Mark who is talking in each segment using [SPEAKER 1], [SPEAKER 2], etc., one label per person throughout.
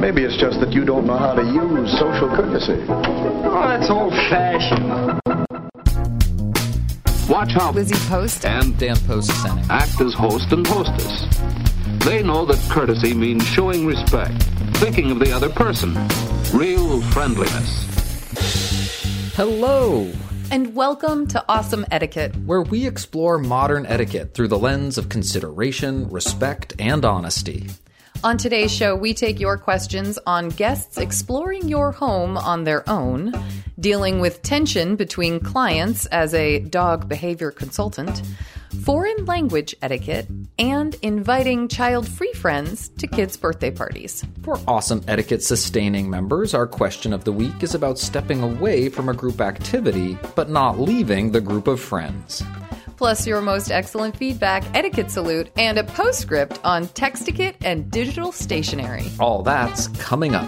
[SPEAKER 1] Maybe it's just that you don't know how to use social courtesy.
[SPEAKER 2] Oh, that's old fashioned.
[SPEAKER 3] Watch how
[SPEAKER 4] Lizzie Post
[SPEAKER 3] and Dan Post Senning act as host and hostess. They know that courtesy means showing respect, thinking of the other person, real friendliness.
[SPEAKER 5] Hello,
[SPEAKER 4] and welcome to Awesome Etiquette.
[SPEAKER 5] where we explore modern etiquette through the lens of consideration, respect, and honesty.
[SPEAKER 4] On today's show, we take your questions on guests exploring your home on their own, dealing with tension between clients as a dog behavior consultant, foreign language etiquette, and inviting child free friends to kids' birthday parties.
[SPEAKER 5] For awesome etiquette sustaining members, our question of the week is about stepping away from a group activity, but not leaving the group of friends.
[SPEAKER 4] Plus, your most excellent feedback, etiquette salute, and a postscript on textiquette and digital stationery.
[SPEAKER 5] All that's coming up.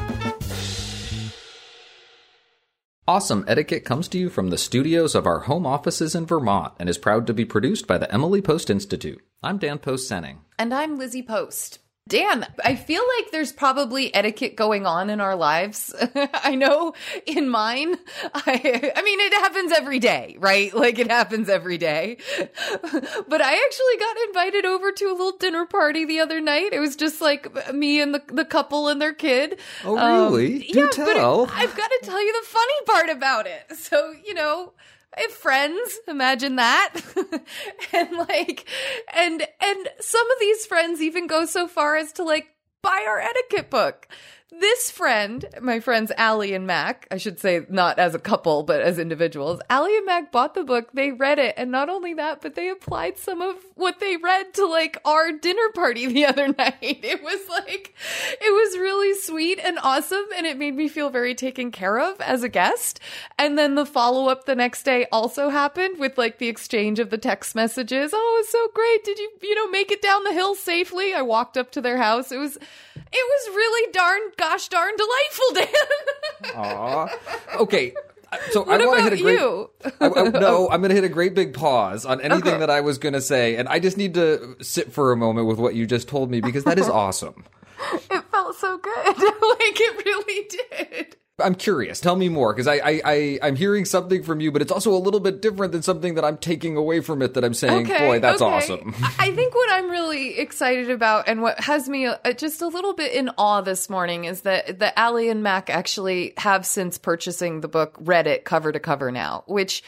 [SPEAKER 5] Awesome Etiquette comes to you from the studios of our home offices in Vermont and is proud to be produced by the Emily Post Institute. I'm Dan Post Senning.
[SPEAKER 4] And I'm Lizzie Post. Dan, I feel like there's probably etiquette going on in our lives. I know in mine, I, I mean, it happens every day, right? Like it happens every day. but I actually got invited over to a little dinner party the other night. It was just like me and the, the couple and their kid.
[SPEAKER 5] Oh,
[SPEAKER 4] Um,
[SPEAKER 5] really? Do
[SPEAKER 4] yeah, but
[SPEAKER 5] tell.
[SPEAKER 4] I've got to tell you the funny part about it. So, you know, I have friends, imagine that. and like and and some of these friends even go so far as to like buy our etiquette book. This friend, my friends Allie and Mac, I should say not as a couple, but as individuals, Allie and Mac bought the book, they read it, and not only that, but they applied some of what they read to like our dinner party the other night. It was like, it was really sweet and awesome, and it made me feel very taken care of as a guest. And then the follow up the next day also happened with like the exchange of the text messages. Oh, it's so great. Did you, you know, make it down the hill safely? I walked up to their house. It was, it was really darn, gosh darn delightful, Dan.
[SPEAKER 5] Aw. Okay. So
[SPEAKER 4] What
[SPEAKER 5] I want to hit a great.
[SPEAKER 4] You?
[SPEAKER 5] I, I, no, I'm going to hit a great big pause on anything
[SPEAKER 4] Okay.
[SPEAKER 5] that I was going to say, and I just need to sit for a moment with what you just told me because that is awesome.
[SPEAKER 4] it felt so good. like it really did.
[SPEAKER 5] I'm curious. Tell me more because I, I, I, I'm hearing something from you, but it's also a little bit different than something that I'm taking away from it. That I'm saying, boy, that's
[SPEAKER 4] okay.
[SPEAKER 5] awesome.
[SPEAKER 4] I think what I'm really excited about and what has me uh, just a little bit in awe this morning is that the Allie and Mac actually have since purchasing the book read it cover to cover now, which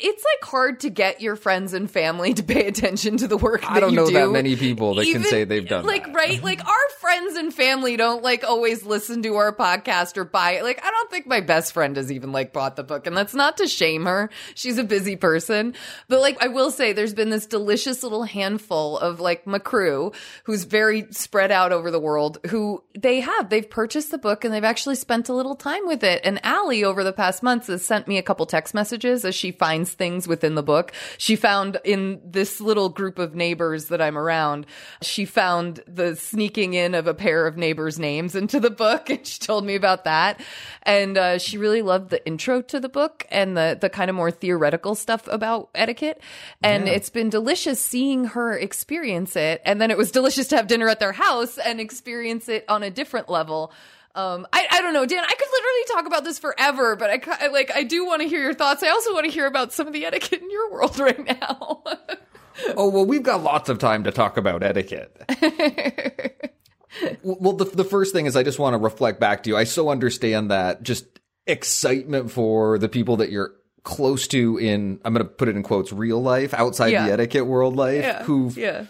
[SPEAKER 4] it's like hard to get your friends and family to pay attention to the work that
[SPEAKER 5] I don't
[SPEAKER 4] you
[SPEAKER 5] know
[SPEAKER 4] do.
[SPEAKER 5] that many people that can say they've done
[SPEAKER 4] like
[SPEAKER 5] that.
[SPEAKER 4] right? Like our friends and family don't like always listen to our podcast or buy it. Like i don't think my best friend has even like bought the book and that's not to shame her. She's a busy person. But like i will say there's been this delicious little handful of like my crew who's very spread out over the world who they have. They've purchased the book and they've actually spent a little time with it. And Allie over the past months has sent me a couple text messages as she finds things within the book. She found in this little group of neighbors that i'm around she found the sneaking in of a pair of neighbors names into the book and she told me about that. And uh, she really loved the intro to the book and the the kind of more theoretical stuff about etiquette. And it's been delicious seeing her experience it. And then it was delicious to have dinner at their house and experience it on a different level um, I, I don't know, Dan. I could literally talk about this forever, but I, I like I do want to hear your thoughts. I also want to hear about some of the etiquette in your world right now.
[SPEAKER 5] Oh well, we've got lots of time to talk about etiquette. well, the the first thing is I just want to reflect back to you. I so understand that just excitement for the people that you're close to in I'm going to put it in quotes real life outside
[SPEAKER 4] Yeah.
[SPEAKER 5] the etiquette world life
[SPEAKER 4] yeah,
[SPEAKER 5] who've
[SPEAKER 4] yeah.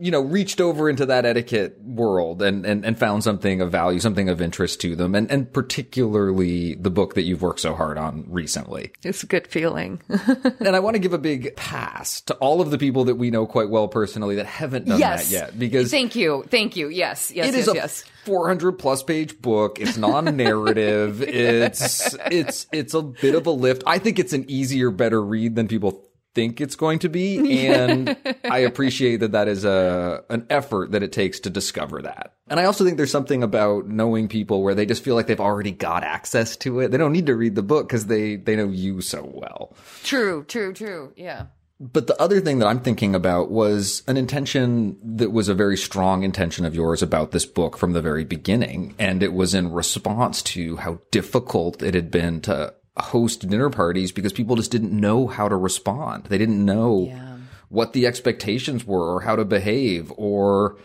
[SPEAKER 5] You know, reached over into that etiquette world and, and, and found something of value, something of interest to them, and, and particularly the book that you've worked so hard on recently.
[SPEAKER 4] It's a good feeling.
[SPEAKER 5] and I want to give a big pass to all of the people that we know quite well personally that haven't done
[SPEAKER 4] yes.
[SPEAKER 5] that yet. Because
[SPEAKER 4] thank you, thank you. Yes, yes,
[SPEAKER 5] it
[SPEAKER 4] yes,
[SPEAKER 5] is a
[SPEAKER 4] yes.
[SPEAKER 5] 400 plus page book. It's non-narrative. it's it's it's a bit of a lift. I think it's an easier, better read than people think it's going to be and I appreciate that that is a an effort that it takes to discover that. And I also think there's something about knowing people where they just feel like they've already got access to it. They don't need to read the book cuz they they know you so well.
[SPEAKER 4] True, true, true. Yeah.
[SPEAKER 5] But the other thing that I'm thinking about was an intention that was a very strong intention of yours about this book from the very beginning. And it was in response to how difficult it had been to host dinner parties because people just didn't know how to respond. They didn't know
[SPEAKER 4] Yeah.
[SPEAKER 5] what the expectations were or how to behave or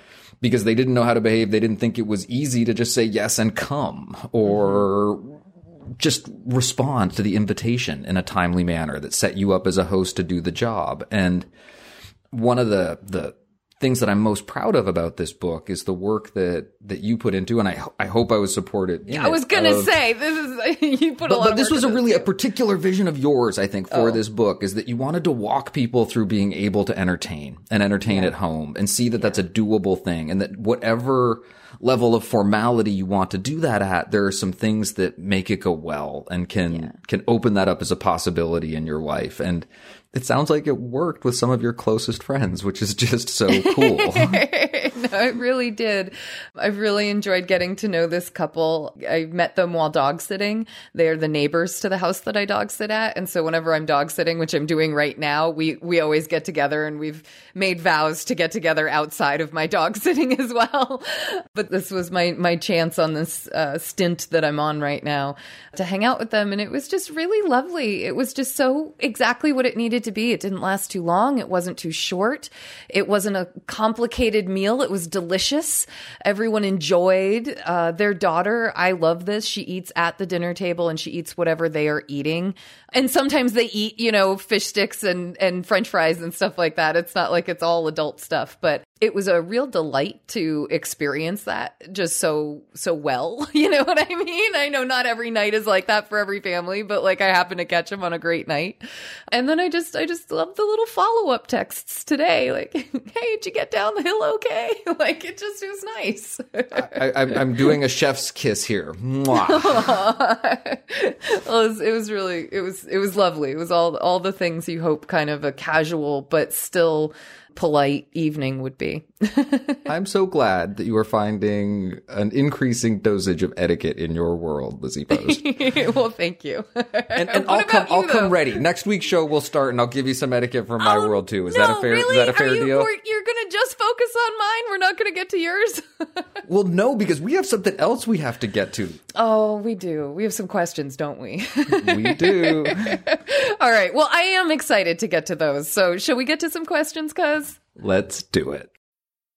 [SPEAKER 5] because they didn't know how to behave, they didn't think it was easy to just say yes and come or mm-hmm. just respond to the invitation in a timely manner that set you up as a host to do the job. And one of the, the things that I'm most proud of about this book is the work that, that you put into, and I, I hope I was supported.
[SPEAKER 4] I was gonna
[SPEAKER 5] of-
[SPEAKER 4] say this is you put a
[SPEAKER 5] but,
[SPEAKER 4] lot.
[SPEAKER 5] but this was a really a particular vision of yours, I think,
[SPEAKER 4] Oh.
[SPEAKER 5] for this book is that you wanted to walk people through being able to entertain and entertain at home and see that that's a doable thing and that whatever level of formality you want to do that at, there are some things that make it go well and can, can open that up as a possibility in your life. And it sounds like it worked with some of your closest friends, which is just so cool.
[SPEAKER 4] no, it really did. I've really enjoyed getting to know this couple. I met them while dog sitting. They're the neighbors to the house that I dog sit at. And so whenever I'm dog sitting, which I'm doing right now, we, we always get together and we've made vows to get together outside of my dog sitting as well. But this was my, my chance on this uh, stint that I'm on right now to hang out with them. And it was just really lovely. It was just so exactly what it needed to be. It didn't last too long. It wasn't too short. It wasn't a complicated meal. It was delicious. Everyone enjoyed uh, their daughter. I love this. She eats at the dinner table and she eats whatever they are eating. And sometimes they eat, you know, fish sticks and, and french fries and stuff like that. It's not like it's all adult stuff, but it was a real delight to experience that just so, so well. You know what I mean? I know not every night is like that for every family, but like I happen to catch him on a great night. And then I just, I just love the little follow up texts today. Like, hey, did you get down the hill okay? Like, it just was nice.
[SPEAKER 5] I, I'm, I'm doing a chef's kiss here. Mwah.
[SPEAKER 4] it, was, it was really, it was, it was lovely. It was all, all the things you hope kind of a casual, but still polite evening would be.
[SPEAKER 5] I'm so glad that you are finding an increasing dosage of etiquette in your world, Lizzie Post.
[SPEAKER 4] well, thank you.
[SPEAKER 5] And, and I'll come.
[SPEAKER 4] you,
[SPEAKER 5] I'll come ready. Next week's show will start, and I'll give you some etiquette from my
[SPEAKER 4] Oh,
[SPEAKER 5] world too. Is
[SPEAKER 4] no,
[SPEAKER 5] that a fair?
[SPEAKER 4] Really?
[SPEAKER 5] Is that a fair
[SPEAKER 4] you,
[SPEAKER 5] deal?
[SPEAKER 4] You're gonna just focus on mine. We're not gonna get to yours.
[SPEAKER 5] Well, no, because we have something else we have to get to.
[SPEAKER 4] oh, we do. We have some questions, don't we?
[SPEAKER 5] We do.
[SPEAKER 4] All right. Well, I am excited to get to those. So, shall we get to some questions, cuz?
[SPEAKER 5] Let's do it.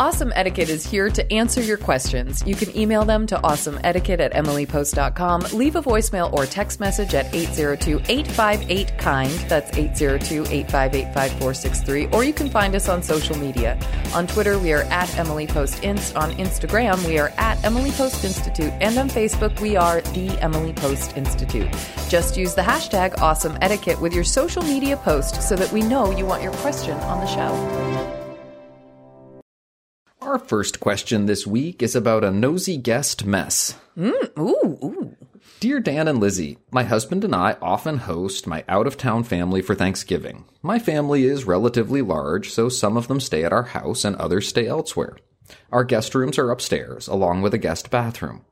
[SPEAKER 4] Awesome Etiquette is here to answer your questions. You can email them to awesomeetiquette at emilypost.com. Leave a voicemail or text message at 802-858-KIND. That's 802-858-5463. Or you can find us on social media. On Twitter, we are at Emily Post Inst. On Instagram, we are at Emily Post Institute. And on Facebook, we are the Emily Post Institute. Just use the hashtag Awesome Etiquette with your social media post so that we know you want your question on the show.
[SPEAKER 5] Our first question this week is about a nosy guest mess.
[SPEAKER 4] Mm, ooh, ooh.
[SPEAKER 5] Dear Dan and Lizzie, my husband and I often host my out of town family for Thanksgiving. My family is relatively large, so some of them stay at our house and others stay elsewhere. Our guest rooms are upstairs, along with a guest bathroom.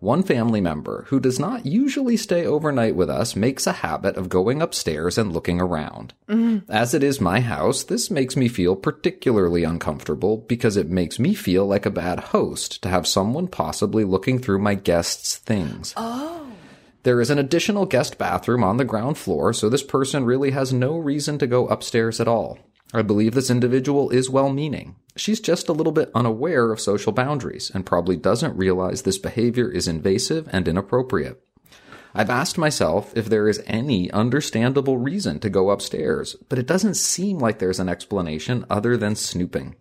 [SPEAKER 5] One family member who does not usually stay overnight with us makes a habit of going upstairs and looking around. As it is my house, this makes me feel particularly uncomfortable because it makes me feel like a bad host to have someone possibly looking through my guests' things. Oh. There is an additional guest bathroom on the ground floor, so this person really has no reason to go upstairs at all. I believe this individual is well meaning. She's just a little bit unaware of social boundaries and probably doesn't realize this behavior is invasive and inappropriate. I've asked myself if there is any understandable reason to go upstairs, but it doesn't seem like there's an explanation other than snooping.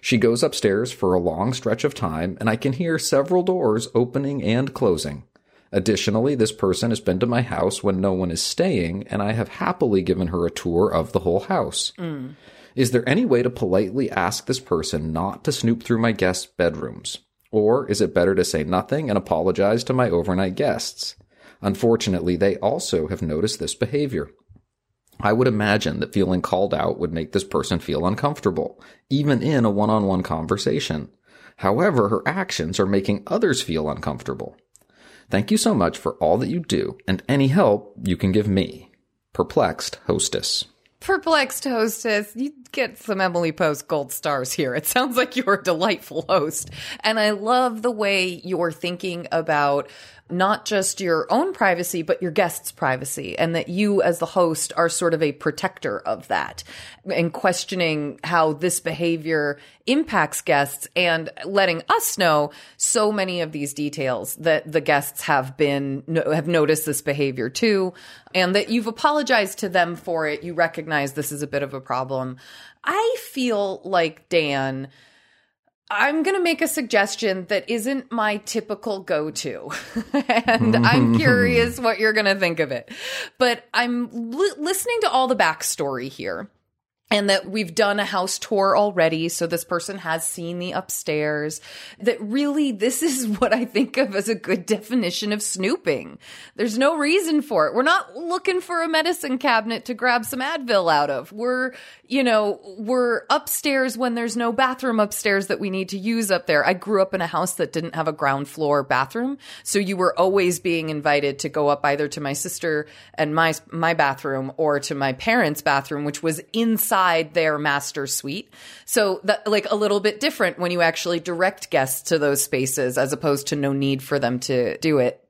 [SPEAKER 5] She goes upstairs for a long stretch of time, and I can hear several doors opening and closing. Additionally, this person has been to my house when no one is staying, and I have happily given her a tour of the whole house. Is there any way to politely ask this person not to snoop through my guests' bedrooms? Or is it better to say nothing and apologize to my overnight guests? Unfortunately, they also have noticed this behavior. I would imagine that feeling called out would make this person feel uncomfortable, even in a one on one conversation. However, her actions are making others feel uncomfortable. Thank you so much for all that you do and any help you can give me. Perplexed hostess.
[SPEAKER 4] Perplexed hostess, you get some Emily Post gold stars here. It sounds like you're a delightful host. And I love the way you're thinking about not just your own privacy, but your guests' privacy, and that you, as the host, are sort of a protector of that and questioning how this behavior impacts guests and letting us know so many of these details that the guests have been have noticed this behavior too and that you've apologized to them for it you recognize this is a bit of a problem i feel like dan I'm going to make a suggestion that isn't my typical go to. and I'm curious what you're going to think of it. But I'm li- listening to all the backstory here and that we've done a house tour already. So this person has seen the upstairs. That really, this is what I think of as a good definition of snooping. There's no reason for it. We're not looking for a medicine cabinet to grab some Advil out of. We're, you know, we're upstairs when there's no bathroom upstairs that we need to use up there. I grew up in a house that didn't have a ground floor bathroom. So you were always being invited to go up either to my sister and my, my bathroom or to my parents' bathroom, which was inside their master suite. So that like a little bit different when you actually direct guests to those spaces as opposed to no need for them to do it.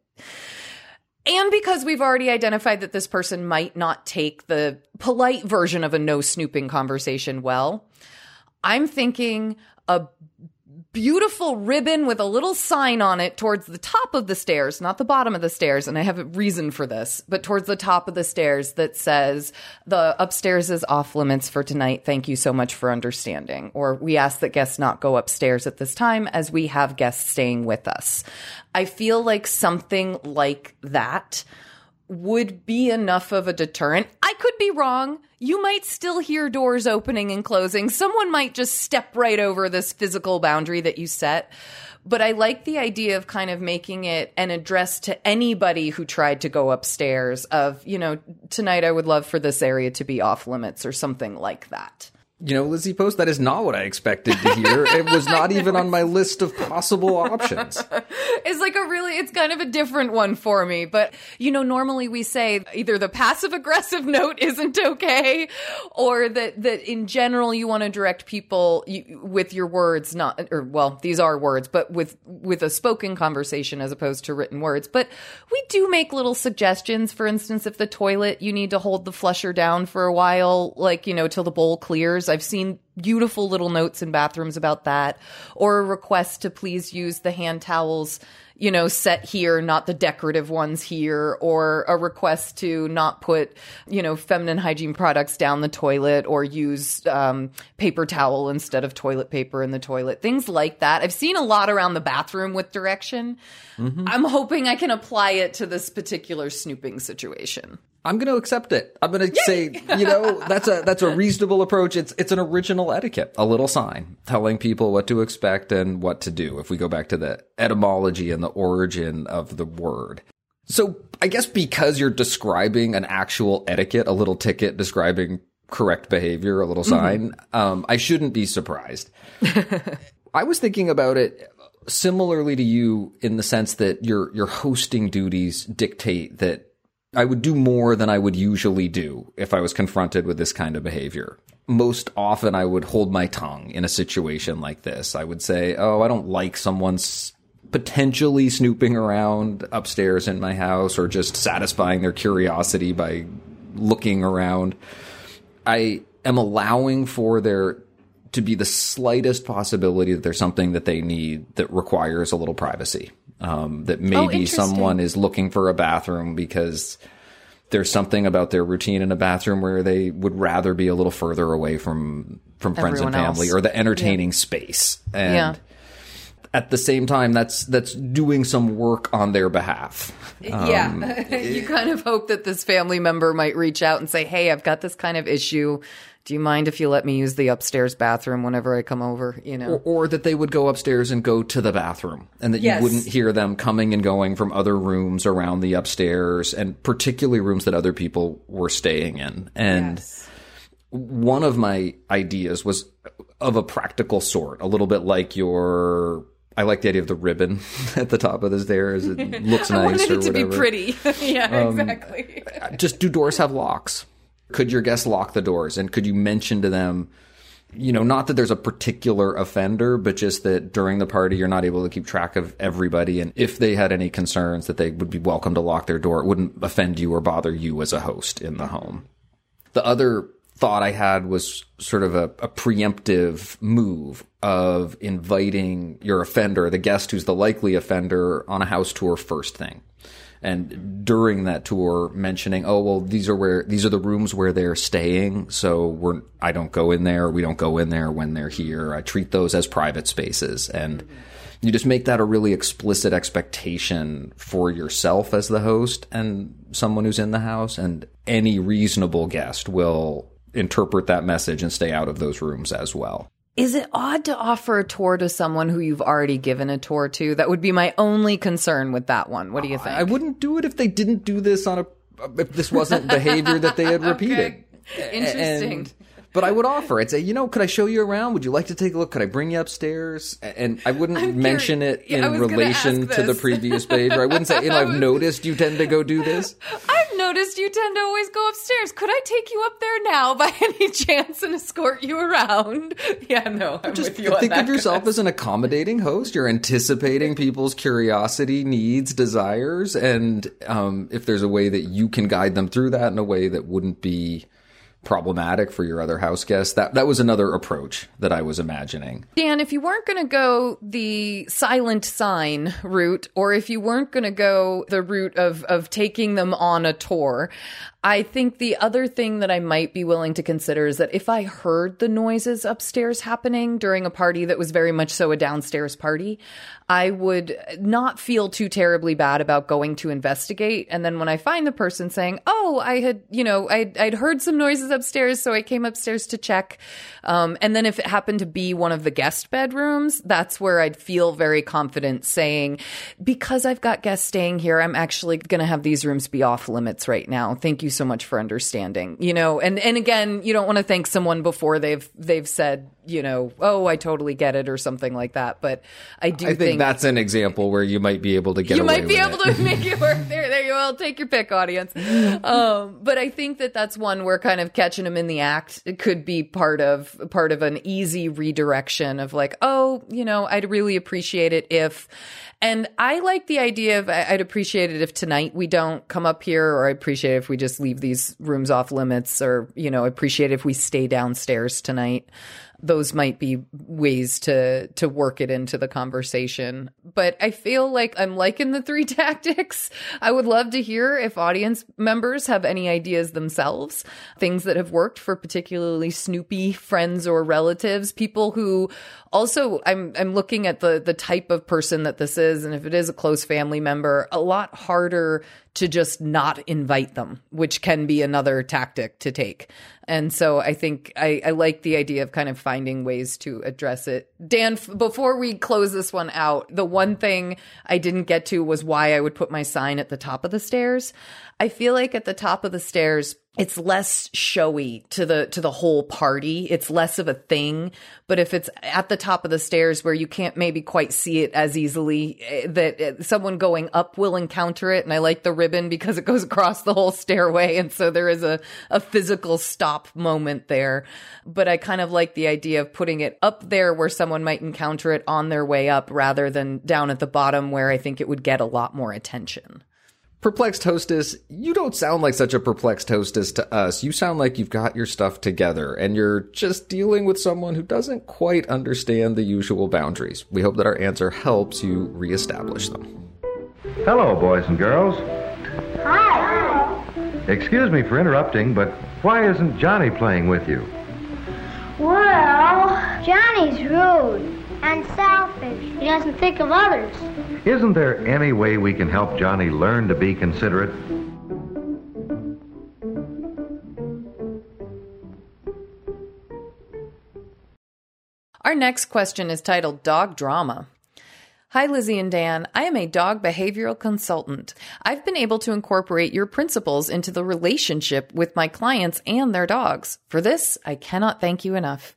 [SPEAKER 4] And because we've already identified that this person might not take the polite version of a no snooping conversation well, I'm thinking a beautiful ribbon with a little sign on it towards the top of the stairs, not the bottom of the stairs. And I have a reason for this, but towards the top of the stairs that says, the upstairs is off limits for tonight. Thank you so much for understanding. Or we ask that guests not go upstairs at this time as we have guests staying with us. I feel like something like that would be enough of a deterrent. I could be wrong. You might still hear doors opening and closing. Someone might just step right over this physical boundary that you set. But I like the idea of kind of making it an address to anybody who tried to go upstairs of, you know, tonight I would love for this area to be off limits or something like that.
[SPEAKER 5] You know, Lizzie Post, that is not what I expected to hear. it was not even on my list of possible options.
[SPEAKER 4] It's like a really, it's kind of a different one for me. But, you know, normally we say either the passive aggressive note isn't okay or that, that in general you want to direct people you, with your words, not, or well, these are words, but with, with a spoken conversation as opposed to written words. But we do make little suggestions. For instance, if the toilet, you need to hold the flusher down for a while, like, you know, till the bowl clears. I've seen beautiful little notes in bathrooms about that, or a request to please use the hand towels, you know, set here, not the decorative ones here, or a request to not put, you know, feminine hygiene products down the toilet or use um, paper towel instead of toilet paper in the toilet. Things like that. I've seen a lot around the bathroom with direction. I'm hoping I can apply it to this particular snooping situation.
[SPEAKER 5] I'm going to accept it. I'm going to say, you know, that's a that's a reasonable approach. It's it's an original etiquette, a little sign telling people what to expect and what to do. If we go back to the etymology and the origin of the word. So, I guess because you're describing an actual etiquette, a little ticket describing correct behavior, a little sign, um, I shouldn't be surprised. I was thinking about it similarly to you in the sense that your your hosting duties dictate that I would do more than I would usually do if I was confronted with this kind of behavior. Most often I would hold my tongue in a situation like this. I would say, "Oh, I don't like someone's potentially snooping around upstairs in my house or just satisfying their curiosity by looking around." I am allowing for there to be the slightest possibility that there's something that they need that requires a little privacy. Um, that maybe
[SPEAKER 4] interesting.
[SPEAKER 5] someone is looking for a bathroom because there's something about their routine in a bathroom where they would rather be a little further away from from friends and family
[SPEAKER 4] else.
[SPEAKER 5] or the entertaining space. And
[SPEAKER 4] Yeah.
[SPEAKER 5] at the same time, that's that's doing some work on their behalf.
[SPEAKER 4] yeah. you kind of hope that this family member might reach out and say, Hey, I've got this kind of issue. Do you mind if you let me use the upstairs bathroom whenever I come over? You know?
[SPEAKER 5] or, or that they would go upstairs and go to the bathroom and that
[SPEAKER 4] Yes.
[SPEAKER 5] you wouldn't hear them coming and going from other rooms around the upstairs and particularly rooms that other people were staying in and one of my ideas was of a practical sort a little bit like your I like the idea of the ribbon at the top of the stairs. It looks
[SPEAKER 4] I
[SPEAKER 5] nice
[SPEAKER 4] wanted
[SPEAKER 5] or
[SPEAKER 4] it to be pretty. yeah,
[SPEAKER 5] Um,
[SPEAKER 4] exactly.
[SPEAKER 5] Just do doors have locks? Could your guests lock the doors? And could you mention to them, you know, not that there's a particular offender, but just that during the party you're not able to keep track of everybody. And if they had any concerns, that they would be welcome to lock their door. It wouldn't offend you or bother you as a host in the home. The other thought I had was sort of a, a preemptive move of inviting your offender, the guest who's the likely offender, on a house tour first thing. And during that tour, mentioning, oh well, these are where these are the rooms where they're staying. So we're I don't go in there. We don't go in there when they're here. I treat those as private spaces, and you just make that a really explicit expectation for yourself as the host and someone who's in the house. And any reasonable guest will interpret that message and stay out of those rooms as well.
[SPEAKER 4] Is it odd to offer a tour to someone who you've already given a tour to? That would be my only concern with that one. What do you think?
[SPEAKER 5] I wouldn't do it if they didn't do this on a if this wasn't behavior that they had repeated.
[SPEAKER 4] Interesting.
[SPEAKER 5] And- but I would offer. I'd say, you know, could I show you around? Would you like to take a look? Could I bring you upstairs? And I wouldn't
[SPEAKER 4] I'm
[SPEAKER 5] mention
[SPEAKER 4] curious-
[SPEAKER 5] it in relation to the previous page. Or I wouldn't say, you know, I've noticed you tend to go do this.
[SPEAKER 4] I've noticed you tend to always go upstairs. Could I take you up there now by any chance and escort you around? Yeah, no, I'm
[SPEAKER 5] Just
[SPEAKER 4] with you on
[SPEAKER 5] think of yourself as an accommodating host. You're anticipating people's curiosity, needs, desires, and um, if there's a way that you can guide them through that in a way that wouldn't be problematic for your other house guests, that that was another approach that I was imagining.
[SPEAKER 4] Dan, if you weren't going to go the silent sign route, or if you weren't going to go the route of of taking them on a tour, I think the other thing that I might be willing to consider is that if I heard the noises upstairs happening during a party that was very much so a downstairs party, I would not feel too terribly bad about going to investigate. And then when I find the person saying, "Oh, I had, you know, I'd, I'd heard some noises upstairs, so I came upstairs to check," um, and then if it happened to be one of the guest bedrooms, that's where I'd feel very confident saying, "Because I've got guests staying here, I'm actually going to have these rooms be off limits right now. Thank you so much for understanding." You know, and and again, you don't want to thank someone before they've they've said, you know, "Oh, I totally get it" or something like that. But I do
[SPEAKER 5] I think that's an example where you might be able to get
[SPEAKER 4] you might be able
[SPEAKER 5] it.
[SPEAKER 4] to make it work there. There you go. Take your pick, audience. Um, but I think that that's one where kind of catching them in the act it could be part of part of an easy redirection of like, oh, you know, I'd really appreciate it if. And I like the idea of I'd appreciate it if tonight we don't come up here, or I appreciate if we just leave these rooms off limits, or you know, appreciate if we stay downstairs tonight those might be ways to to work it into the conversation. But i feel like i'm liking the three tactics. I would love to hear if audience members have any ideas themselves things that have worked for particularly snoopy friends or relatives people who also i'm i'm looking at the the type of person that this is and if it is a close family member a lot harder to just not invite them which can be another tactic to take and so I think I, I like the idea of kind of finding ways to address it. Dan, before we close this one out, the one thing I didn't get to was why I would put my sign at the top of the stairs. I feel like at the top of the stairs, it's less showy to the to the whole party. It's less of a thing but if it's at the top of the stairs where you can't maybe quite see it as easily eh, that eh, someone going up will encounter it and i like the ribbon because it goes across the whole stairway and so there is a, a physical stop moment there. But i kind of like the idea of putting it up there where someone might encounter it on their way up rather than down at the bottom where i think it would get a lot more attention
[SPEAKER 5] Perplexed hostess, you don't sound like such a perplexed hostess to us. You sound like you've got your stuff together and you're just dealing with someone who doesn't quite understand the usual boundaries. We hope that our answer helps you reestablish them.
[SPEAKER 6] Hello, boys and girls.
[SPEAKER 7] Hi.
[SPEAKER 6] Excuse me for interrupting, but why isn't Johnny playing with you?
[SPEAKER 7] Well, Johnny's rude and selfish. He doesn't think of others.
[SPEAKER 6] Isn't there any way we can help Johnny learn to be considerate?
[SPEAKER 4] Our next question is titled Dog Drama. Hi, Lizzie and Dan. I am a dog behavioral consultant. I've been able to incorporate your principles into the relationship with my clients and their dogs. For this, I cannot thank you enough.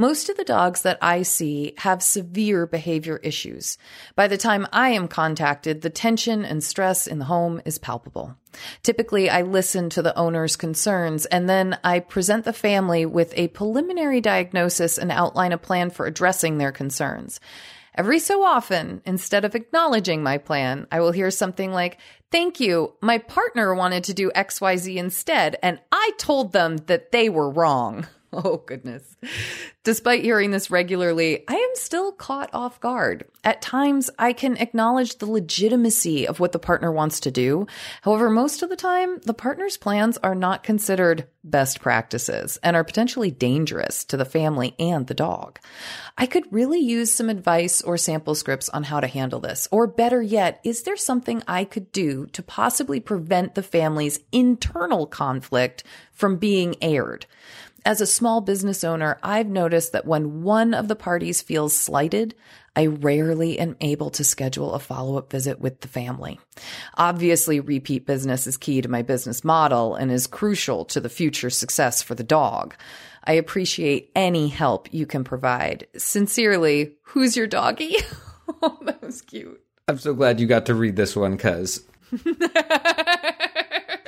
[SPEAKER 4] Most of the dogs that I see have severe behavior issues. By the time I am contacted, the tension and stress in the home is palpable. Typically, I listen to the owner's concerns and then I present the family with a preliminary diagnosis and outline a plan for addressing their concerns. Every so often, instead of acknowledging my plan, I will hear something like, Thank you. My partner wanted to do XYZ instead, and I told them that they were wrong. Oh, goodness. Despite hearing this regularly, I am still caught off guard. At times, I can acknowledge the legitimacy of what the partner wants to do. However, most of the time, the partner's plans are not considered best practices and are potentially dangerous to the family and the dog. I could really use some advice or sample scripts on how to handle this. Or better yet, is there something I could do to possibly prevent the family's internal conflict from being aired? As a small business owner, I've noticed that when one of the parties feels slighted, I rarely am able to schedule a follow up visit with the family. Obviously, repeat business is key to my business model and is crucial to the future success for the dog. I appreciate any help you can provide. Sincerely, who's your doggy? oh, that was cute.
[SPEAKER 5] I'm so glad you got to read this one because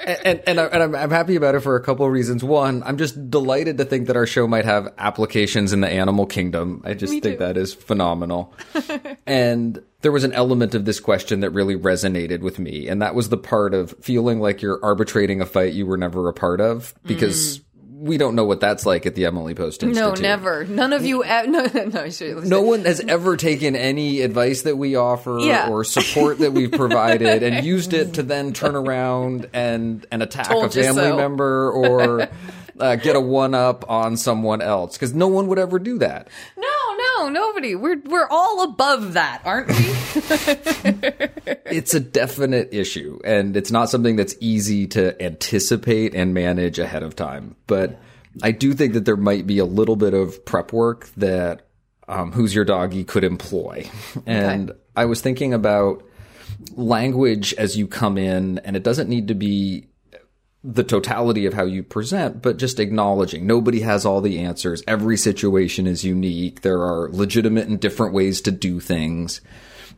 [SPEAKER 5] and and, and I'm, I'm, happy about it for a couple of reasons. One, I'm just delighted to think that our show might have applications in the animal kingdom. I just think that is phenomenal. and there was an element of this question that really resonated with me, and that was the part of feeling like you're arbitrating a fight you were never a part of because. Mm we don't know what that's like at the Emily Post Institute.
[SPEAKER 4] No, never. None of you. E- no, no, no.
[SPEAKER 5] No one has ever taken any advice that we offer yeah. or support that we've provided and used it to then turn around and and attack Told a family so. member or uh, get a one up on someone else because no one would ever do that.
[SPEAKER 4] No, no, nobody. We're we're all above that, aren't we?
[SPEAKER 5] it's a definite issue, and it's not something that's easy to anticipate and manage ahead of time. But I do think that there might be a little bit of prep work that um, Who's Your Doggy could employ, and okay. I was thinking about language as you come in, and it doesn't need to be the totality of how you present, but just acknowledging nobody has all the answers. Every situation is unique. There are legitimate and different ways to do things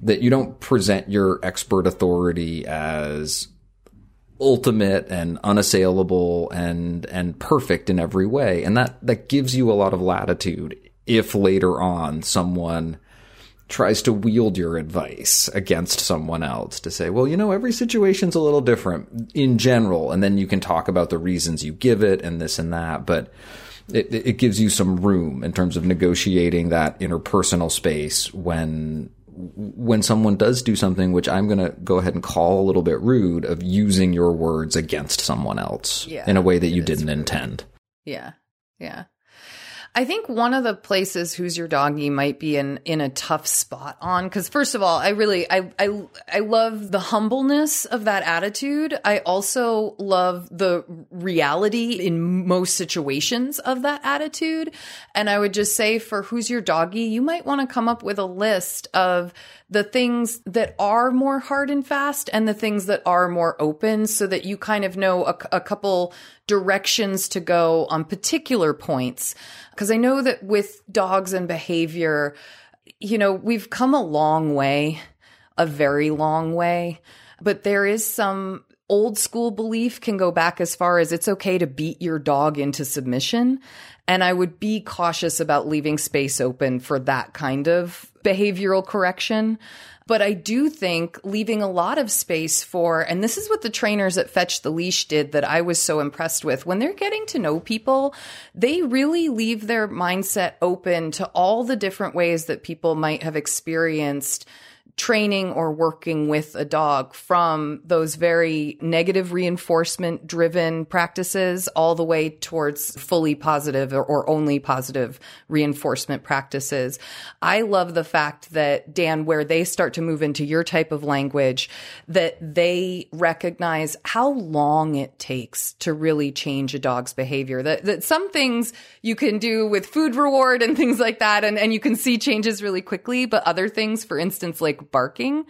[SPEAKER 5] that you don't present your expert authority as ultimate and unassailable and, and perfect in every way. And that, that gives you a lot of latitude if later on someone tries to wield your advice against someone else to say, well, you know, every situation's a little different in general. And then you can talk about the reasons you give it and this and that. But it, it gives you some room in terms of negotiating that interpersonal space when when someone does do something which I'm going to go ahead and call a little bit rude of using your words against someone else yeah, in a way that you didn't intend.
[SPEAKER 4] Yeah. Yeah. I think one of the places who's your doggy might be in in a tough spot on because first of all, I really I I I love the humbleness of that attitude. I also love the reality in most situations of that attitude. And I would just say for who's your doggy, you might want to come up with a list of the things that are more hard and fast and the things that are more open so that you kind of know a, a couple directions to go on particular points. Because I know that with dogs and behavior, you know, we've come a long way, a very long way, but there is some old school belief can go back as far as it's okay to beat your dog into submission. And I would be cautious about leaving space open for that kind of behavioral correction. But I do think leaving a lot of space for, and this is what the trainers at Fetch the Leash did that I was so impressed with. When they're getting to know people, they really leave their mindset open to all the different ways that people might have experienced training or working with a dog from those very negative reinforcement driven practices all the way towards fully positive or, or, only positive reinforcement practices. I love the fact that Dan, where they start to move into your type of language, that they recognize how long it takes to really change a dog's behavior. That, that some things you can do with food reward and things like that. And, and you can see changes really quickly, but other things, for instance, like barking,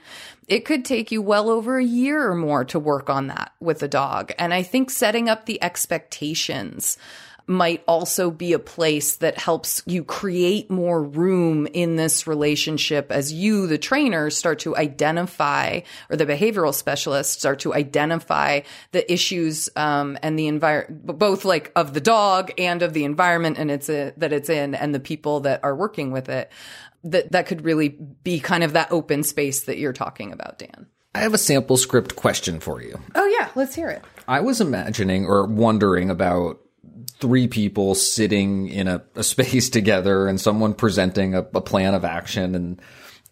[SPEAKER 4] it could take you well over a year or more to work on that with a dog. And I think setting up the expectations might also be a place that helps you create more room in this relationship as you, the trainer, start to identify, or the behavioral specialist start to identify the issues um, and the environment, both like of the dog and of the environment and it's a, that it's in, and the people that are working with it that that could really be kind of that open space that you're talking about, Dan.
[SPEAKER 5] I have a sample script question for you.
[SPEAKER 4] Oh yeah, let's hear it.
[SPEAKER 5] I was imagining or wondering about three people sitting in a, a space together and someone presenting a, a plan of action and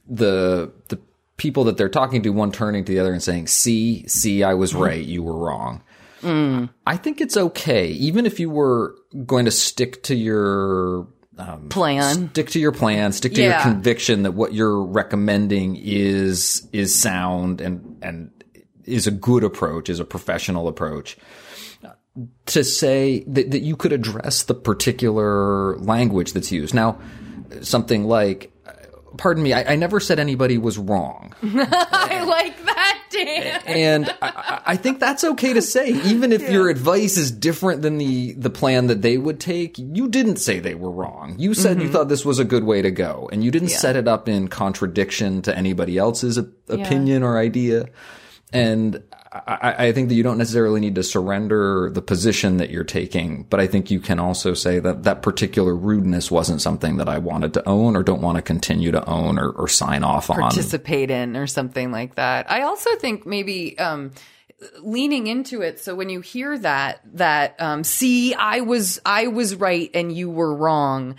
[SPEAKER 5] the the people that they're talking to, one turning to the other and saying, "See, see, I was right, you were wrong." Mm. I think it's okay, even if you were going to stick to your
[SPEAKER 4] um, plan.
[SPEAKER 5] Stick to your plan. Stick to yeah. your conviction that what you're recommending is is sound and and is a good approach, is a professional approach. To say that, that you could address the particular language that's used. Now, something like, pardon me, I, I never said anybody was wrong.
[SPEAKER 4] I like that.
[SPEAKER 5] And I, I, think that's okay to say, even if yeah. your advice is different than the the plan that they would take. You didn't say they were wrong. You said mm-hmm. you thought this was a good way to go, and you didn't yeah. set it up in contradiction to anybody else's opinion yeah. or idea. And I, I, think that you don't necessarily need to surrender the position that you're taking, but I think you can also say that that particular rudeness wasn't something that I wanted to own or don't want to continue to own or, or sign off
[SPEAKER 4] Participate
[SPEAKER 5] on.
[SPEAKER 4] Participate in or something like that. I also think maybe, um, leaning into it so when you hear that that um, see i was i was right and you were wrong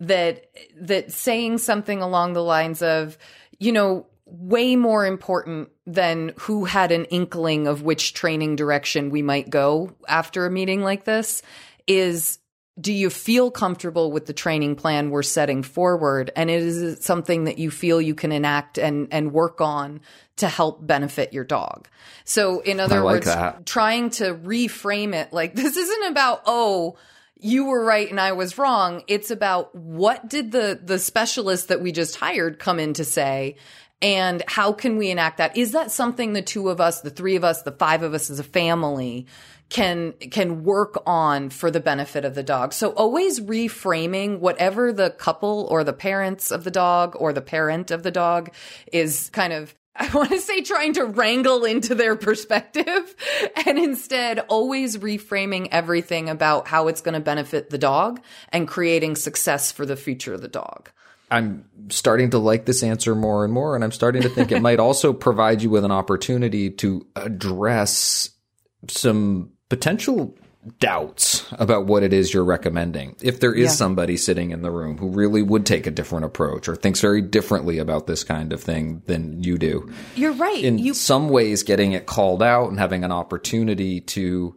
[SPEAKER 4] that that saying something along the lines of you know way more important than who had an inkling of which training direction we might go after a meeting like this is do you feel comfortable with the training plan we're setting forward and is it something that you feel you can enact and and work on to help benefit your dog so in other like words that. trying to reframe it like this isn't about oh you were right and I was wrong. It's about what did the the specialist that we just hired come in to say and how can we enact that? Is that something the two of us, the three of us, the five of us as a family can can work on for the benefit of the dog. So always reframing whatever the couple or the parents of the dog or the parent of the dog is kind of I want to say trying to wrangle into their perspective and instead always reframing everything about how it's going to benefit the dog and creating success for the future of the dog.
[SPEAKER 5] I'm starting to like this answer more and more, and I'm starting to think it might also provide you with an opportunity to address some potential doubts about what it is you're recommending. If there is yeah. somebody sitting in the room who really would take a different approach or thinks very differently about this kind of thing than you do.
[SPEAKER 4] You're right.
[SPEAKER 5] In
[SPEAKER 4] you-
[SPEAKER 5] some ways, getting it called out and having an opportunity to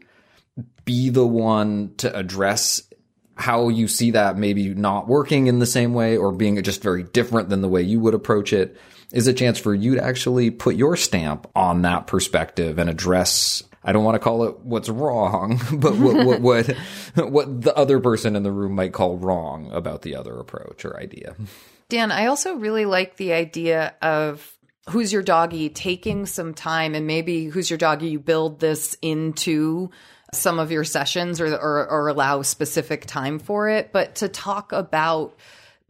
[SPEAKER 5] be the one to address how you see that maybe not working in the same way or being just very different than the way you would approach it is a chance for you to actually put your stamp on that perspective and address I don't want to call it what's wrong, but what, what, what, what the other person in the room might call wrong about the other approach or idea.
[SPEAKER 4] Dan, I also really like the idea of who's your doggy taking some time and maybe who's your doggy you build this into some of your sessions or, or, or allow specific time for it but to talk about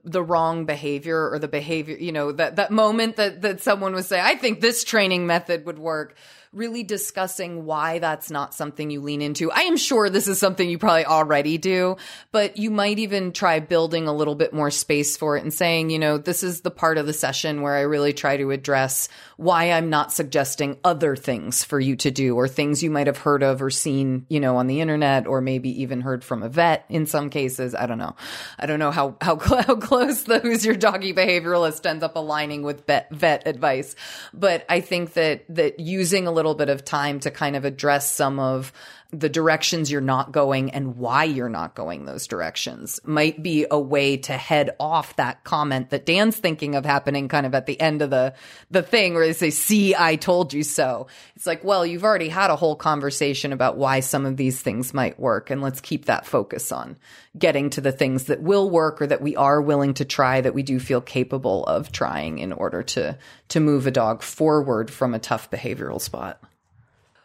[SPEAKER 4] the wrong behavior or the behavior you know that that moment that that someone would say i think this training method would work really discussing why that's not something you lean into. I am sure this is something you probably already do, but you might even try building a little bit more space for it and saying, you know, this is the part of the session where I really try to address why I'm not suggesting other things for you to do or things you might have heard of or seen, you know, on the internet or maybe even heard from a vet in some cases. I don't know. I don't know how, how, how close the who's your doggy behavioralist ends up aligning with vet, vet advice. But I think that, that using a little bit of time to kind of address some of the directions you're not going and why you're not going those directions might be a way to head off that comment that Dan's thinking of happening kind of at the end of the the thing where they say see I told you so. It's like well you've already had a whole conversation about why some of these things might work and let's keep that focus on getting to the things that will work or that we are willing to try that we do feel capable of trying in order to to move a dog forward from a tough behavioral spot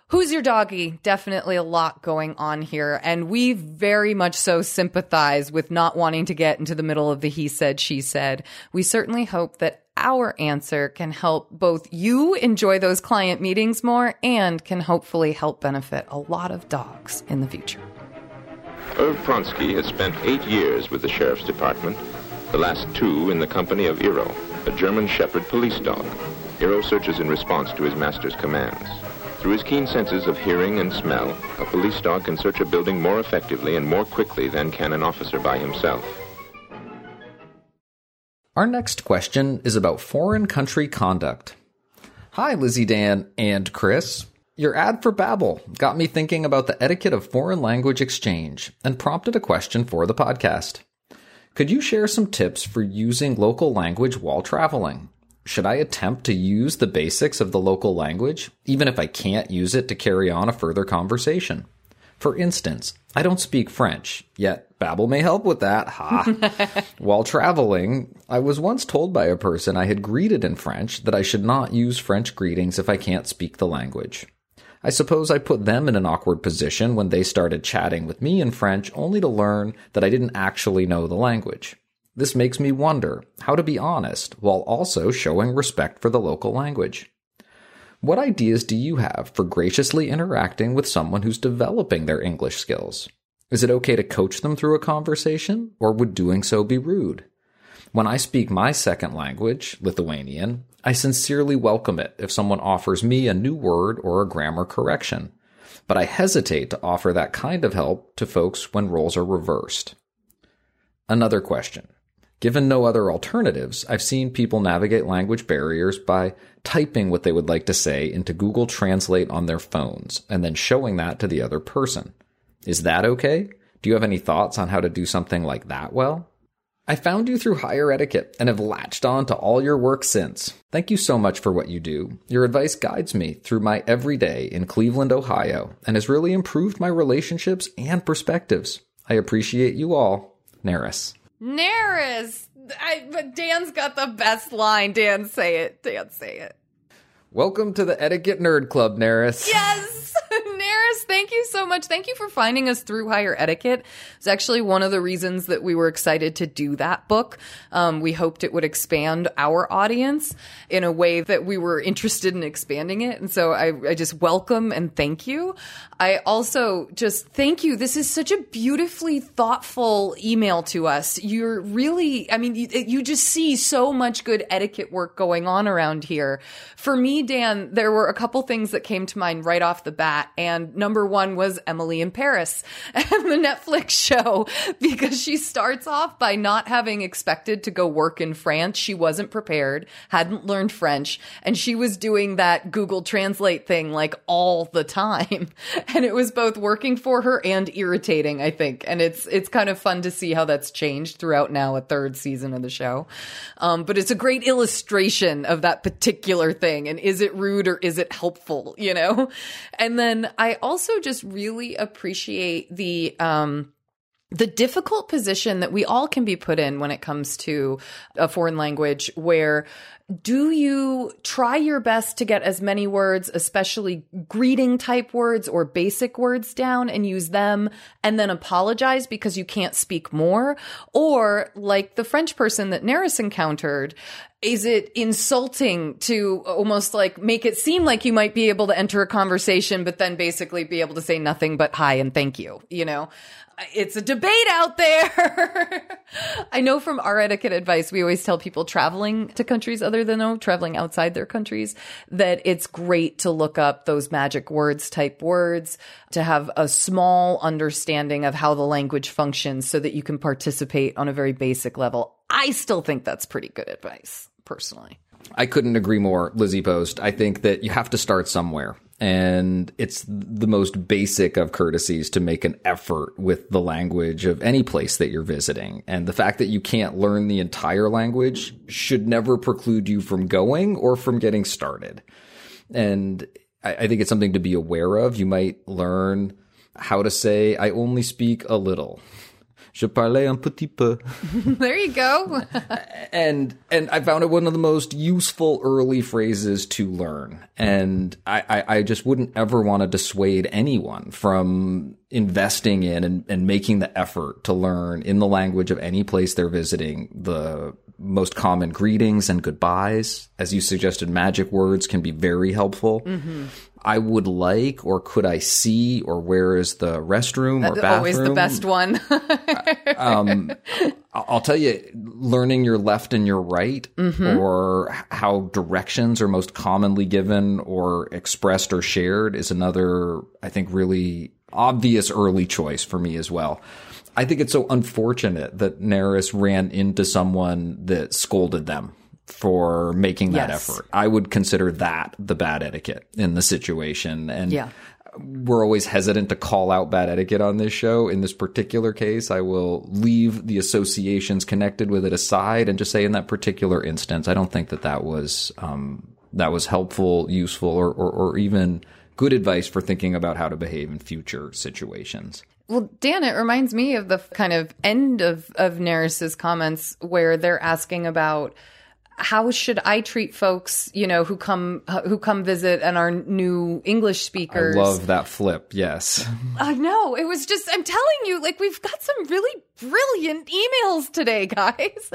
[SPEAKER 4] Who's your doggy? Definitely a lot going on here. And we very much so sympathize with not wanting to get into the middle of the he said, she said. We certainly hope that our answer can help both you enjoy those client meetings more and can hopefully help benefit a lot of dogs in the future.
[SPEAKER 8] Irv Pronsky has spent eight years with the Sheriff's Department, the last two in the company of Iro, a German Shepherd police dog. Iro searches in response to his master's commands. Through his keen senses of hearing and smell, a police dog can search a building more effectively and more quickly than can an officer by himself.
[SPEAKER 5] Our next question is about foreign country conduct. Hi, Lizzie Dan and Chris. Your ad for Babbel got me thinking about the etiquette of foreign language exchange and prompted a question for the podcast. Could you share some tips for using local language while traveling? Should I attempt to use the basics of the local language, even if I can't use it to carry on a further conversation? For instance, I don't speak French, yet Babbel may help with that. Ha! While traveling, I was once told by a person I had greeted in French that I should not use French greetings if I can't speak the language. I suppose I put them in an awkward position when they started chatting with me in French only to learn that I didn't actually know the language. This makes me wonder how to be honest while also showing respect for the local language. What ideas do you have for graciously interacting with someone who's developing their English skills? Is it okay to coach them through a conversation, or would doing so be rude? When I speak my second language, Lithuanian, I sincerely welcome it if someone offers me a new word or a grammar correction. But I hesitate to offer that kind of help to folks when roles are reversed. Another question. Given no other alternatives, I've seen people navigate language barriers by typing what they would like to say into Google Translate on their phones and then showing that to the other person. Is that okay? Do you have any thoughts on how to do something like that well? I found you through higher etiquette and have latched on to all your work since. Thank you so much for what you do. Your advice guides me through my everyday in Cleveland, Ohio, and has really improved my relationships and perspectives. I appreciate you all. Neris.
[SPEAKER 4] Neris. I, but Dan's got the best line. Dan, say it. Dan, say it.
[SPEAKER 5] Welcome to the Etiquette Nerd Club, Neris.
[SPEAKER 4] Yes. Neris, thank you so much. Thank you for finding us through higher etiquette. It's actually one of the reasons that we were excited to do that book. Um, we hoped it would expand our audience in a way that we were interested in expanding it. And so I, I just welcome and thank you. I also just thank you. This is such a beautifully thoughtful email to us. You're really, I mean, you, you just see so much good etiquette work going on around here. For me, Dan, there were a couple things that came to mind right off the bat. And and number one was Emily in Paris and the Netflix show because she starts off by not having expected to go work in France. She wasn't prepared, hadn't learned French, and she was doing that Google Translate thing like all the time. And it was both working for her and irritating, I think. And it's it's kind of fun to see how that's changed throughout now a third season of the show. Um, but it's a great illustration of that particular thing. And is it rude or is it helpful? You know? And then I also just really appreciate the, um, the difficult position that we all can be put in when it comes to a foreign language where do you try your best to get as many words, especially greeting type words or basic words down and use them and then apologize because you can't speak more? Or like the French person that Neris encountered, is it insulting to almost like make it seem like you might be able to enter a conversation, but then basically be able to say nothing but hi and thank you, you know? it's a debate out there. I know from our etiquette advice, we always tell people traveling to countries other than oh, traveling outside their countries that it's great to look up those magic words type words to have a small understanding of how the language functions so that you can participate on a very basic level. I still think that's pretty good advice personally.
[SPEAKER 5] I couldn't agree more, Lizzie Post. I think that you have to start somewhere and it's the most basic of courtesies to make an effort with the language of any place that you're visiting. And the fact that you can't learn the entire language should never preclude you from going or from getting started. And I, think it's something to be aware of. You might learn how to say, I only speak a little Je parlais un petit peu.
[SPEAKER 4] there you go.
[SPEAKER 5] and and I found it one of the most useful early phrases to learn. And I, I, I just wouldn't ever want to dissuade anyone from investing in and, and making the effort to learn in the language of any place they're visiting the most common greetings and goodbyes. As you suggested, magic words can be very helpful. Mm-hmm. I would like, or could I see, or where is the restroom or bathroom?
[SPEAKER 4] Always the best one.
[SPEAKER 5] um, I'll tell you, learning your left and your right, mm-hmm. or how directions are most commonly given or expressed or shared, is another, I think, really obvious early choice for me as well. I think it's so unfortunate that Neris ran into someone that scolded them for making that yes. effort. I would consider that the bad etiquette in the situation. And yeah. we're always hesitant to call out bad etiquette on this show. In this particular case, I will leave the associations connected with it aside and just say in that particular instance, I don't think that that was, um, that was helpful, useful, or, or, or even good advice for thinking about how to behave in future situations.
[SPEAKER 4] Well, Dan, it reminds me of the kind of end of, of Neris's comments where they're asking about how should I treat folks, you know, who come who come visit and are new English speakers?
[SPEAKER 5] I love that flip. Yes.
[SPEAKER 4] I know. It was just I'm telling you like we've got some really brilliant emails today, guys.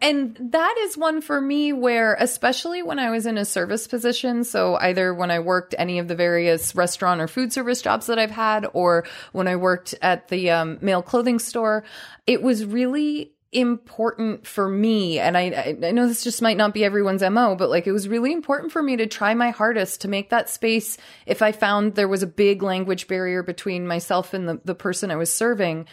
[SPEAKER 4] And that is one for me where especially when I was in a service position, so either when I worked any of the various restaurant or food service jobs that I've had or when I worked at the um, male clothing store, it was really important for me and I I know this just might not be everyone's MO but like it was really important for me to try my hardest to make that space if I found there was a big language barrier between myself and the, the person I was serving.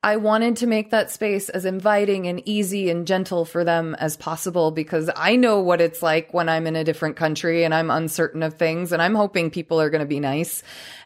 [SPEAKER 4] I wanted to make that space as inviting and easy and gentle for them as possible because I know what it's like when I'm in a different country and I'm uncertain of things and I'm hoping people are going to be nice.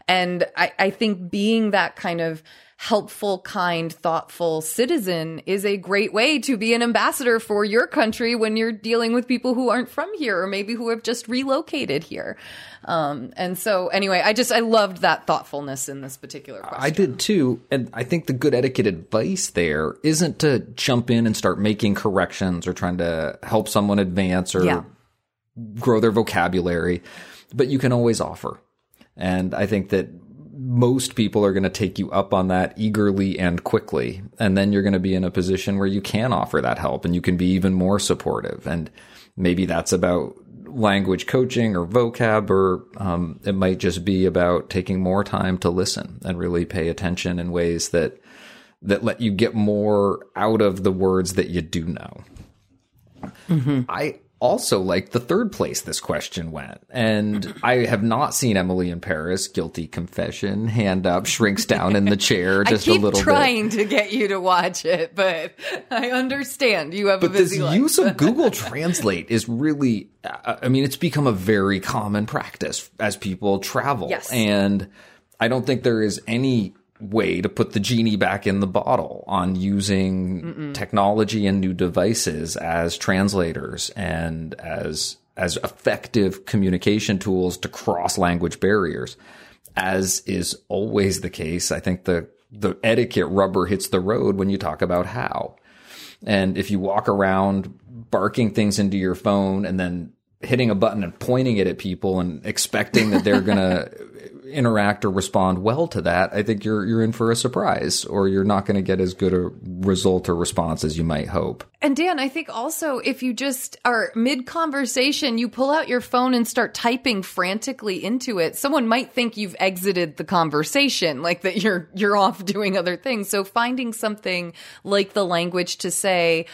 [SPEAKER 4] And I, I think being that kind of helpful, kind, thoughtful citizen is a great way to be an ambassador for your country when you're dealing with people who aren't from here or maybe who have just relocated here. Um, and so anyway, I just, I loved that thoughtfulness in this particular question.
[SPEAKER 5] I did too. And I think the good etiquette advice there isn't to jump in and start making corrections or trying to help someone advance or yeah. grow their vocabulary, but you can always offer. And I think that most people are going to take you up on that eagerly and quickly. And then you're going to be in a position where you can offer that help and you can be even more supportive. And maybe that's about language coaching or vocab, or um, it might just be about taking more time to listen and really pay attention in ways that that let you get more out of the words that you do know. Mm-hmm. I also like the third place this question went. And I have not seen Emily in Paris, guilty confession, hand up, shrinks down in the chair just
[SPEAKER 4] I keep
[SPEAKER 5] a little
[SPEAKER 4] trying
[SPEAKER 5] bit.
[SPEAKER 4] to get you to watch it, but I understand you have
[SPEAKER 5] But
[SPEAKER 4] a
[SPEAKER 5] this
[SPEAKER 4] busy life.
[SPEAKER 5] use of Google Translate is really, uh, I mean, it's become a very common practice as people travel.
[SPEAKER 4] Yes.
[SPEAKER 5] And I don't think there is any way to put the genie back in the bottle on using technology and new devices as translators and as as effective communication tools to cross language barriers. As is always the case i think the the etiquette rubber hits the road when you talk about how. And if you walk around barking things into your phone and then hitting a button and pointing it at people and expecting that they're going to interact or respond well to that, I think you're you're in for a surprise or you're not going to get as good a result or response as you might hope.
[SPEAKER 4] And Dan, I think also if you just are mid conversation, you pull out your phone and start typing frantically into it, someone might think you've exited the conversation, like that you're you're off doing other things. So finding something like the language to say,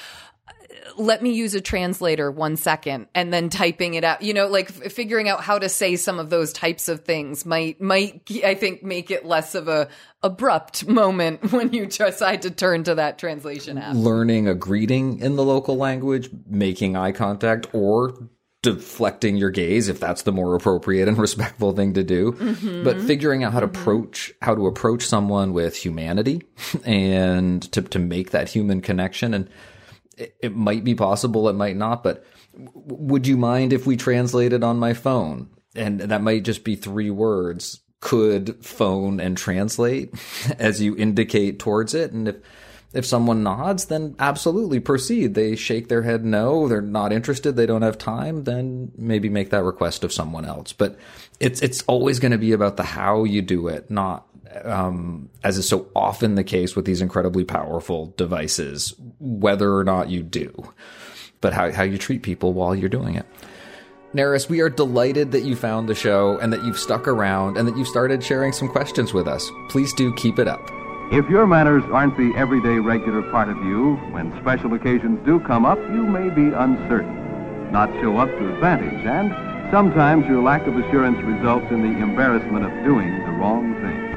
[SPEAKER 4] let me use a translator one second and then typing it out. You know like f- figuring out how to say some of those types of things might might i think make it less of a abrupt moment when you decide to turn to that translation app.
[SPEAKER 5] Learning a greeting in the local language, making eye contact or deflecting your gaze if that's the more appropriate and respectful thing to do. Mm-hmm. But figuring out how to mm-hmm. approach how to approach someone with humanity and to to make that human connection. And it, it might be possible it might not but w- would you mind if we translated on my phone and that might just be three words could phone and translate as you indicate towards it and if if someone nods, then absolutely proceed. They shake their head no, they're not interested, they don't have time, then maybe make that request of someone else. But it's it's always going to be about the how you do it, not um, as is so often the case with these incredibly powerful devices, whether or not you do, but how, how you treat people while you're doing it. Neris, we are delighted that you found the show and that you've stuck around and that you've started sharing some questions with us. Please do keep it up.
[SPEAKER 9] If your manners aren't the everyday regular part of you, when special occasions do come up, you may be uncertain, not show up to advantage, and sometimes your lack of assurance results in the embarrassment of doing the wrong thing.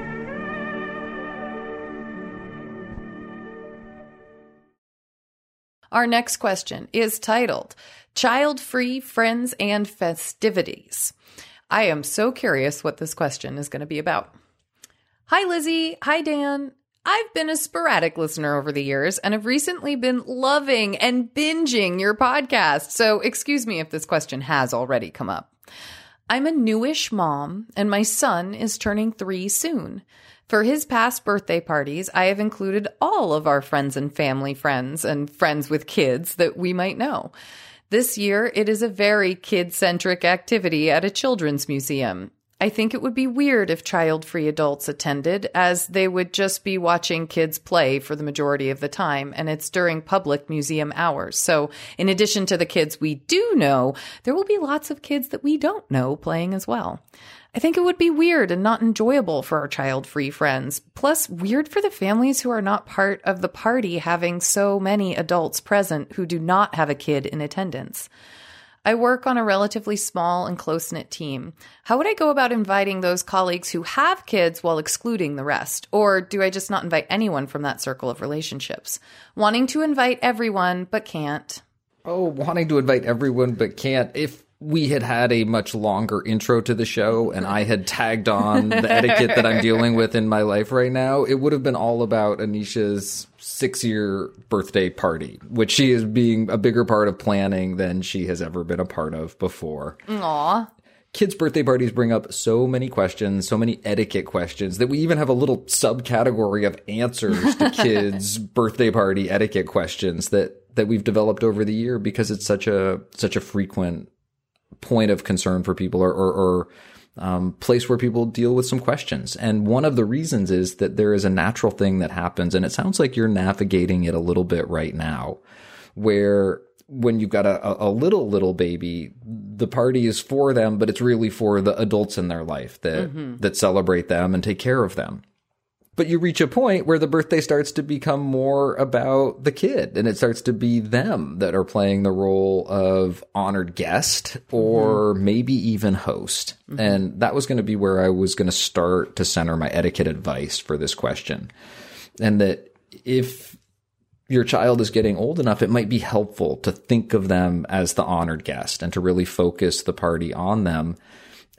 [SPEAKER 4] Our next question is titled Child Free Friends and Festivities. I am so curious what this question is going to be about. Hi, Lizzie. Hi, Dan. I've been a sporadic listener over the years and have recently been loving and binging your podcast. So, excuse me if this question has already come up. I'm a newish mom, and my son is turning three soon. For his past birthday parties, I have included all of our friends and family friends and friends with kids that we might know. This year, it is a very kid centric activity at a children's museum. I think it would be weird if child free adults attended, as they would just be watching kids play for the majority of the time, and it's during public museum hours. So, in addition to the kids we do know, there will be lots of kids that we don't know playing as well. I think it would be weird and not enjoyable for our child free friends. Plus, weird for the families who are not part of the party having so many adults present who do not have a kid in attendance. I work on a relatively small and close knit team. How would I go about inviting those colleagues who have kids while excluding the rest? Or do I just not invite anyone from that circle of relationships? Wanting to invite everyone, but can't.
[SPEAKER 5] Oh, wanting to invite everyone but can't. If we had had a much longer intro to the show and I had tagged on the etiquette that I'm dealing with in my life right now, it would have been all about Anisha's six year birthday party, which she is being a bigger part of planning than she has ever been a part of before.
[SPEAKER 4] Aw.
[SPEAKER 5] Kids' birthday parties bring up so many questions, so many etiquette questions that we even have a little subcategory of answers to kids' birthday party etiquette questions that that we've developed over the year because it's such a such a frequent point of concern for people or, or, or um, place where people deal with some questions. And one of the reasons is that there is a natural thing that happens, and it sounds like you're navigating it a little bit right now, where when you've got a, a little little baby, the party is for them, but it's really for the adults in their life that that celebrate them and take care of them. But you reach a point where the birthday starts to become more about the kid and it starts to be them that are playing the role of honored guest or mm-hmm. maybe even host. Mm-hmm. And that was going to be where I was going to start to center my etiquette advice for this question. And that if your child is getting old enough, it might be helpful to think of them as the honored guest and to really focus the party on them.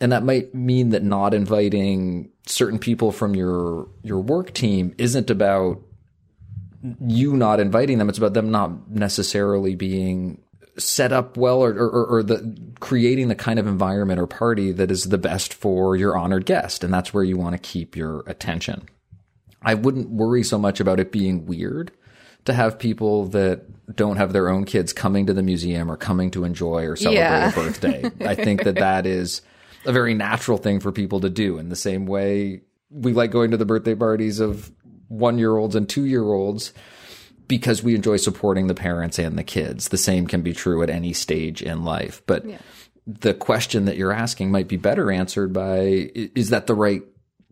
[SPEAKER 5] And that might mean that not inviting certain people from your your work team isn't about you not inviting them. It's about them not necessarily being set up well or, or, or, the creating the kind of environment or party that is the best for your honored guest. And that's where you want to keep your attention. I wouldn't worry so much about it being weird to have people that don't have their own kids coming to the museum or coming to enjoy or celebrate yeah. a birthday. I think that that is a very natural thing for people to do in the same way we like going to the birthday parties of one year olds and two year olds because we enjoy supporting the parents and the kids. The same can be true at any stage in life. But yeah. the question that you're asking might be better answered by is that the right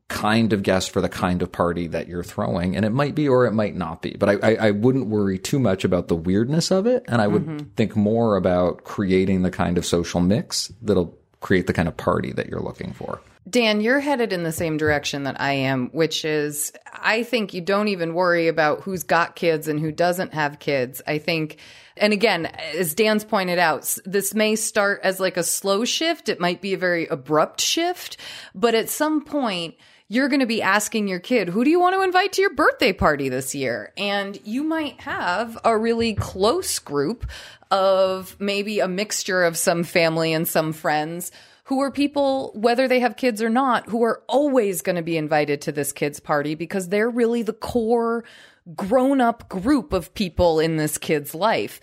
[SPEAKER 5] kind of guest for the kind of party that you're throwing. And it might be or it might not be. But I, I, I wouldn't worry too much about the weirdness of it. And I would mm-hmm. think more about creating the kind of social mix that'll create the kind of party that you're looking for.
[SPEAKER 4] Dan, you're headed in the same direction that I am, which is I think you don't even worry about who's got kids and who doesn't have kids. I think and again, as Dan's pointed out, this may start as like a slow shift. It might be a very abrupt shift, but at some point, you're going to be asking your kid, who do you want to invite to your birthday party this year? And you might have a really close group of maybe a mixture of some family and some friends who are people, whether they have kids or not, who are always going to be invited to this kid's party because they're really the core grown up group of people in this kid's life.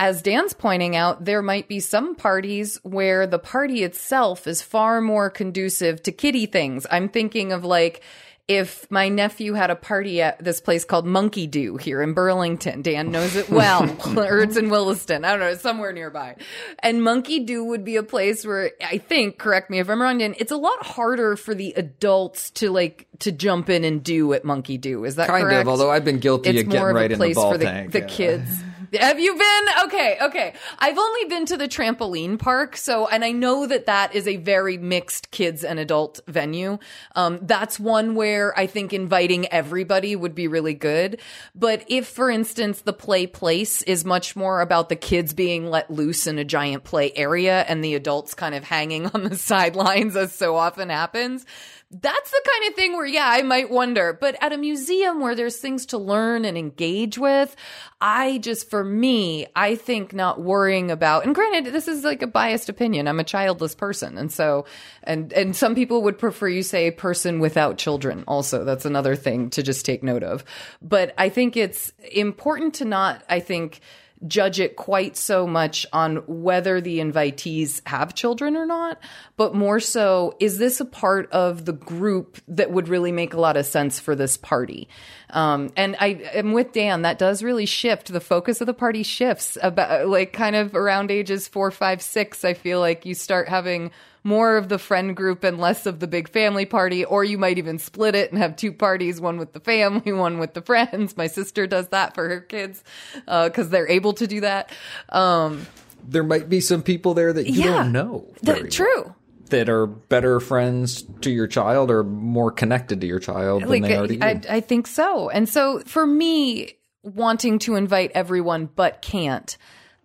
[SPEAKER 4] As Dan's pointing out, there might be some parties where the party itself is far more conducive to kitty things. I'm thinking of like, if my nephew had a party at this place called Monkey Do here in Burlington. Dan knows it well, or it's in Williston. I don't know, it's somewhere nearby. And Monkey Do would be a place where I think, correct me if I'm wrong, Dan, it's a lot harder for the adults to like to jump in and do at Monkey Do. Is that
[SPEAKER 5] kind
[SPEAKER 4] correct?
[SPEAKER 5] of? Although I've been guilty
[SPEAKER 4] it's
[SPEAKER 5] of getting right in the ball
[SPEAKER 4] for the,
[SPEAKER 5] tank.
[SPEAKER 4] The yeah. kids. Have you been? Okay, okay. I've only been to the trampoline park, so and I know that that is a very mixed kids and adult venue. Um, that's one where I think inviting everybody would be really good. But if, for instance, the play place is much more about the kids being let loose in a giant play area and the adults kind of hanging on the sidelines, as so often happens that's the kind of thing where, yeah, I might wonder. But at a museum where there's things to learn and engage with, I just, for me, I think not worrying about, and granted, this is like a biased opinion. I'm a childless person. And so, and, and some people would prefer you say person without children also. That's another thing to just take note of. But I think it's important to not, I think, judge it quite so much on whether the invitees have children or not, but more so, is this a part of the group that would really make a lot of sense for this party? Um, and I am with Dan. That does really shift. The focus of the party shifts about like kind of around ages four, five, six. I feel like you start having more of the friend group and less of the big family party, or you might even split it and have two parties, one with the family, one with the friends. My sister does that for her kids because uh, they're able to do that. Um,
[SPEAKER 5] there might be some people there that you yeah, don't know.
[SPEAKER 4] That, true.
[SPEAKER 5] Well that are better friends to your child or more connected to your child than like, they are to you.
[SPEAKER 4] I, I think so. And so for me, wanting to invite everyone but can't,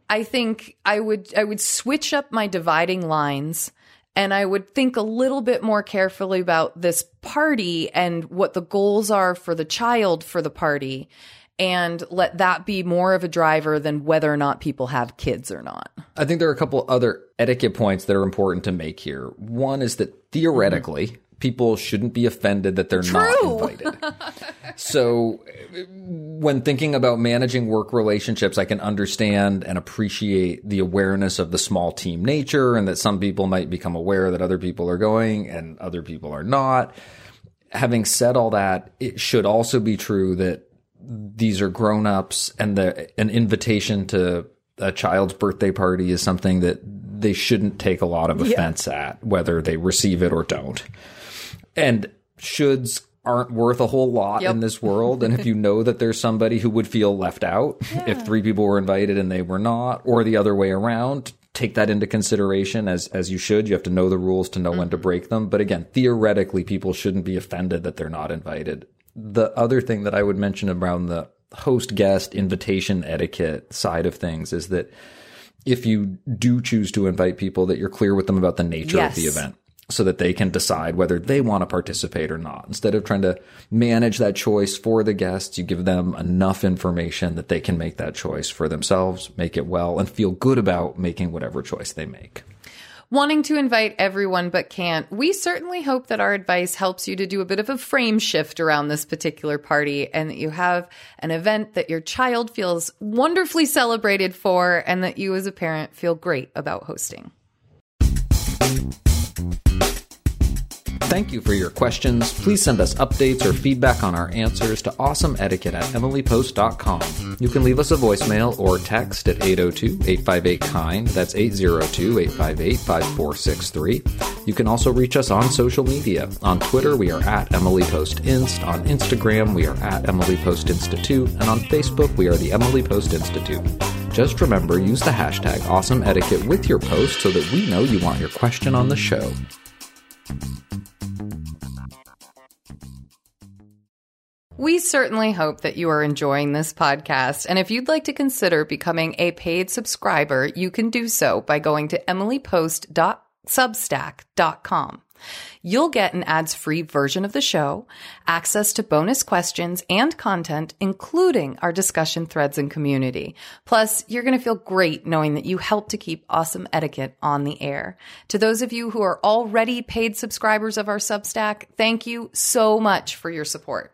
[SPEAKER 4] I think I would I would switch up my dividing lines and I would think a little bit more carefully about this party and what the goals are for the child for the party and let that be more of a driver than whether or not people have kids or not.
[SPEAKER 5] I think there are a couple other etiquette points that are important to make here. One is that theoretically, mm-hmm people shouldn't be offended that they're
[SPEAKER 4] True.
[SPEAKER 5] not invited. so when thinking about managing work relationships, I can understand and appreciate the awareness of the small team nature and that some people might become aware that other people are going and other people are not. Having said all that, it should also be true that these are grown-ups and the an invitation to a child's birthday party is something that they shouldn't take a lot of offense yeah. at whether they receive it or don't and shoulds aren't worth a whole lot
[SPEAKER 4] Yep.
[SPEAKER 5] in this world. And if you know that there's somebody who would feel left out if three people were invited and they were not, or the other way around, take that into consideration as, as you should. You have to know the rules to know when to mm-hmm. break them. But again, theoretically, people shouldn't be offended that they're not invited. The other thing that I would mention around the host guest invitation etiquette side of things is that if you do choose to invite people that you're clear with them about the nature of the event so that they can decide whether they want to participate or not. Instead of trying to manage that choice for the guests, you give them enough information that they can make that choice for themselves, make it well, and feel good about making whatever choice they make.
[SPEAKER 4] Wanting to invite everyone but can't, we certainly hope that our advice helps you to do a bit of a frame shift around this particular party and that you have an event that your child feels wonderfully celebrated for and that you as a parent feel great about hosting.
[SPEAKER 5] Thank you for your questions. Please send us updates or feedback on our answers to awesomeetiquette at emilypost.com. You can leave us a voicemail or text at 802-858-KIND. That's 802-858-5463. You can also reach us on social media. On Twitter, we are at EmilyPostInst. On Instagram, we are at EmilyPostInstitute. And on Facebook, we are the Emily Post Institute. Just remember, use the hashtag awesome etiquette with your post so that we know you want your question on the show.
[SPEAKER 4] We certainly hope that you are enjoying this podcast. And if you'd like to consider becoming a paid subscriber, you can do so by going to emilypost.substack.com. You'll get an ads free version of the show, access to bonus questions and content, including our discussion threads and community. Plus, you're going to feel great knowing that you help to keep awesome etiquette on the air. To those of you who are already paid subscribers of our Substack, thank you so much for your support.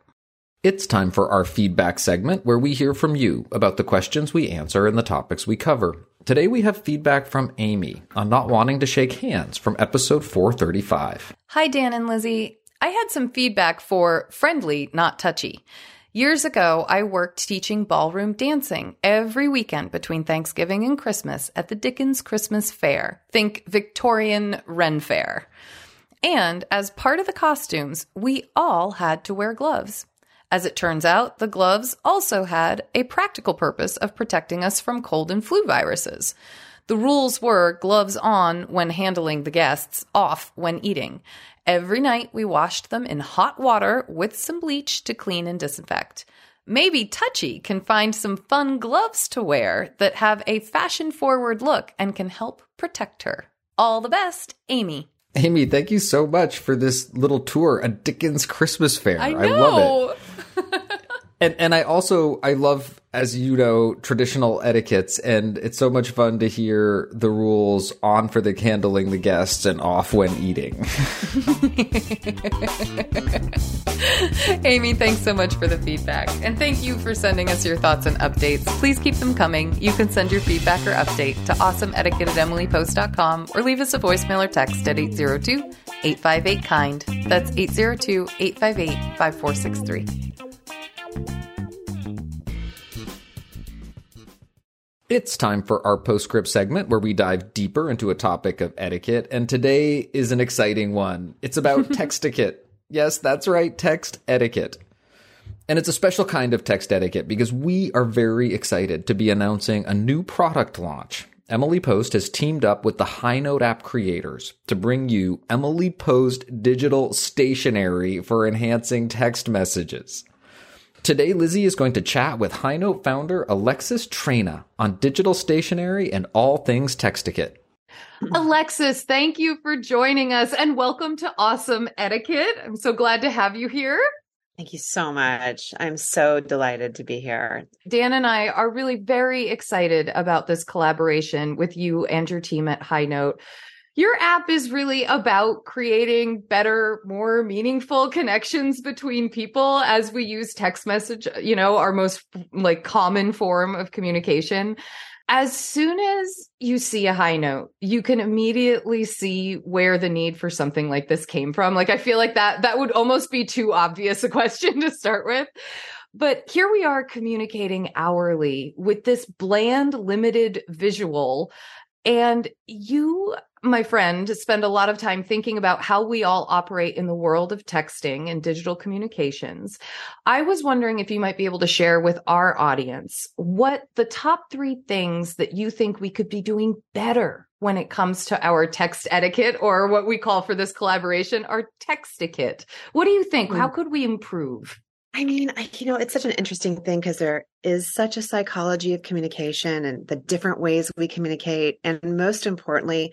[SPEAKER 5] It's time for our feedback segment where we hear from you about the questions we answer and the topics we cover. Today we have feedback from Amy on not wanting to shake hands from episode 435.
[SPEAKER 4] Hi, Dan and Lizzie. I had some feedback for friendly, not touchy. Years ago, I worked teaching ballroom dancing every weekend between Thanksgiving and Christmas at the Dickens Christmas Fair. Think Victorian Ren Fair. And as part of the costumes, we all had to wear gloves. As it turns out, the gloves also had a practical purpose of protecting us from cold and flu viruses. The rules were gloves on when handling the guests, off when eating. Every night we washed them in hot water with some bleach to clean and disinfect. Maybe Touchy can find some fun gloves to wear that have a fashion forward look and can help protect her. All the best, Amy.
[SPEAKER 5] Amy, thank you so much for this little tour, a Dickens Christmas fair.
[SPEAKER 4] I
[SPEAKER 5] love it. And and I also I love as you know traditional etiquettes and it's so much fun to hear the rules on for the handling the guests and off when eating.
[SPEAKER 4] Amy, thanks so much for the feedback. And thank you for sending us your thoughts and updates. Please keep them coming. You can send your feedback or update to awesomeetiquette at emilypost.com or leave us a voicemail or text at 802 858 KIND. That's 802 858 5463.
[SPEAKER 5] It's time for our postscript segment where we dive deeper into a topic of etiquette, and today is an exciting one. It's about text etiquette. Yes, that's right, text etiquette. And it's a special kind of text etiquette because we are very excited to be announcing a new product launch. Emily Post has teamed up with the High Note app creators to bring you Emily Post digital stationery for enhancing text messages. Today, Lizzie is going to chat with High Note founder Alexis Traina on digital stationery and all things textiquette.
[SPEAKER 4] Alexis, thank you for joining us and welcome to Awesome Etiquette. I'm so glad to have you here.
[SPEAKER 10] Thank you so much. I'm so delighted to be here.
[SPEAKER 4] Dan and I are really very excited about this collaboration with you and your team at High Note. Your app is really about creating better, more meaningful connections between people as we use text message, you know, our most like common form of communication. As soon as you see a high note, you can immediately see where the need for something like this came from. Like I feel like that that would almost be too obvious a question to start with. But here we are communicating hourly with this bland, limited visual And you, my friend, spend a lot of time thinking about how we all operate in the world of texting and digital communications. I was wondering if you might be able to share with our audience what the top three things that you think we could be doing better when it comes to our text etiquette or what we call for this collaboration our textiquette. What do you think? How hmm. could we improve?
[SPEAKER 10] I mean, I, you know, it's such an interesting thing because there is such a psychology of communication and the different ways we communicate. And most importantly,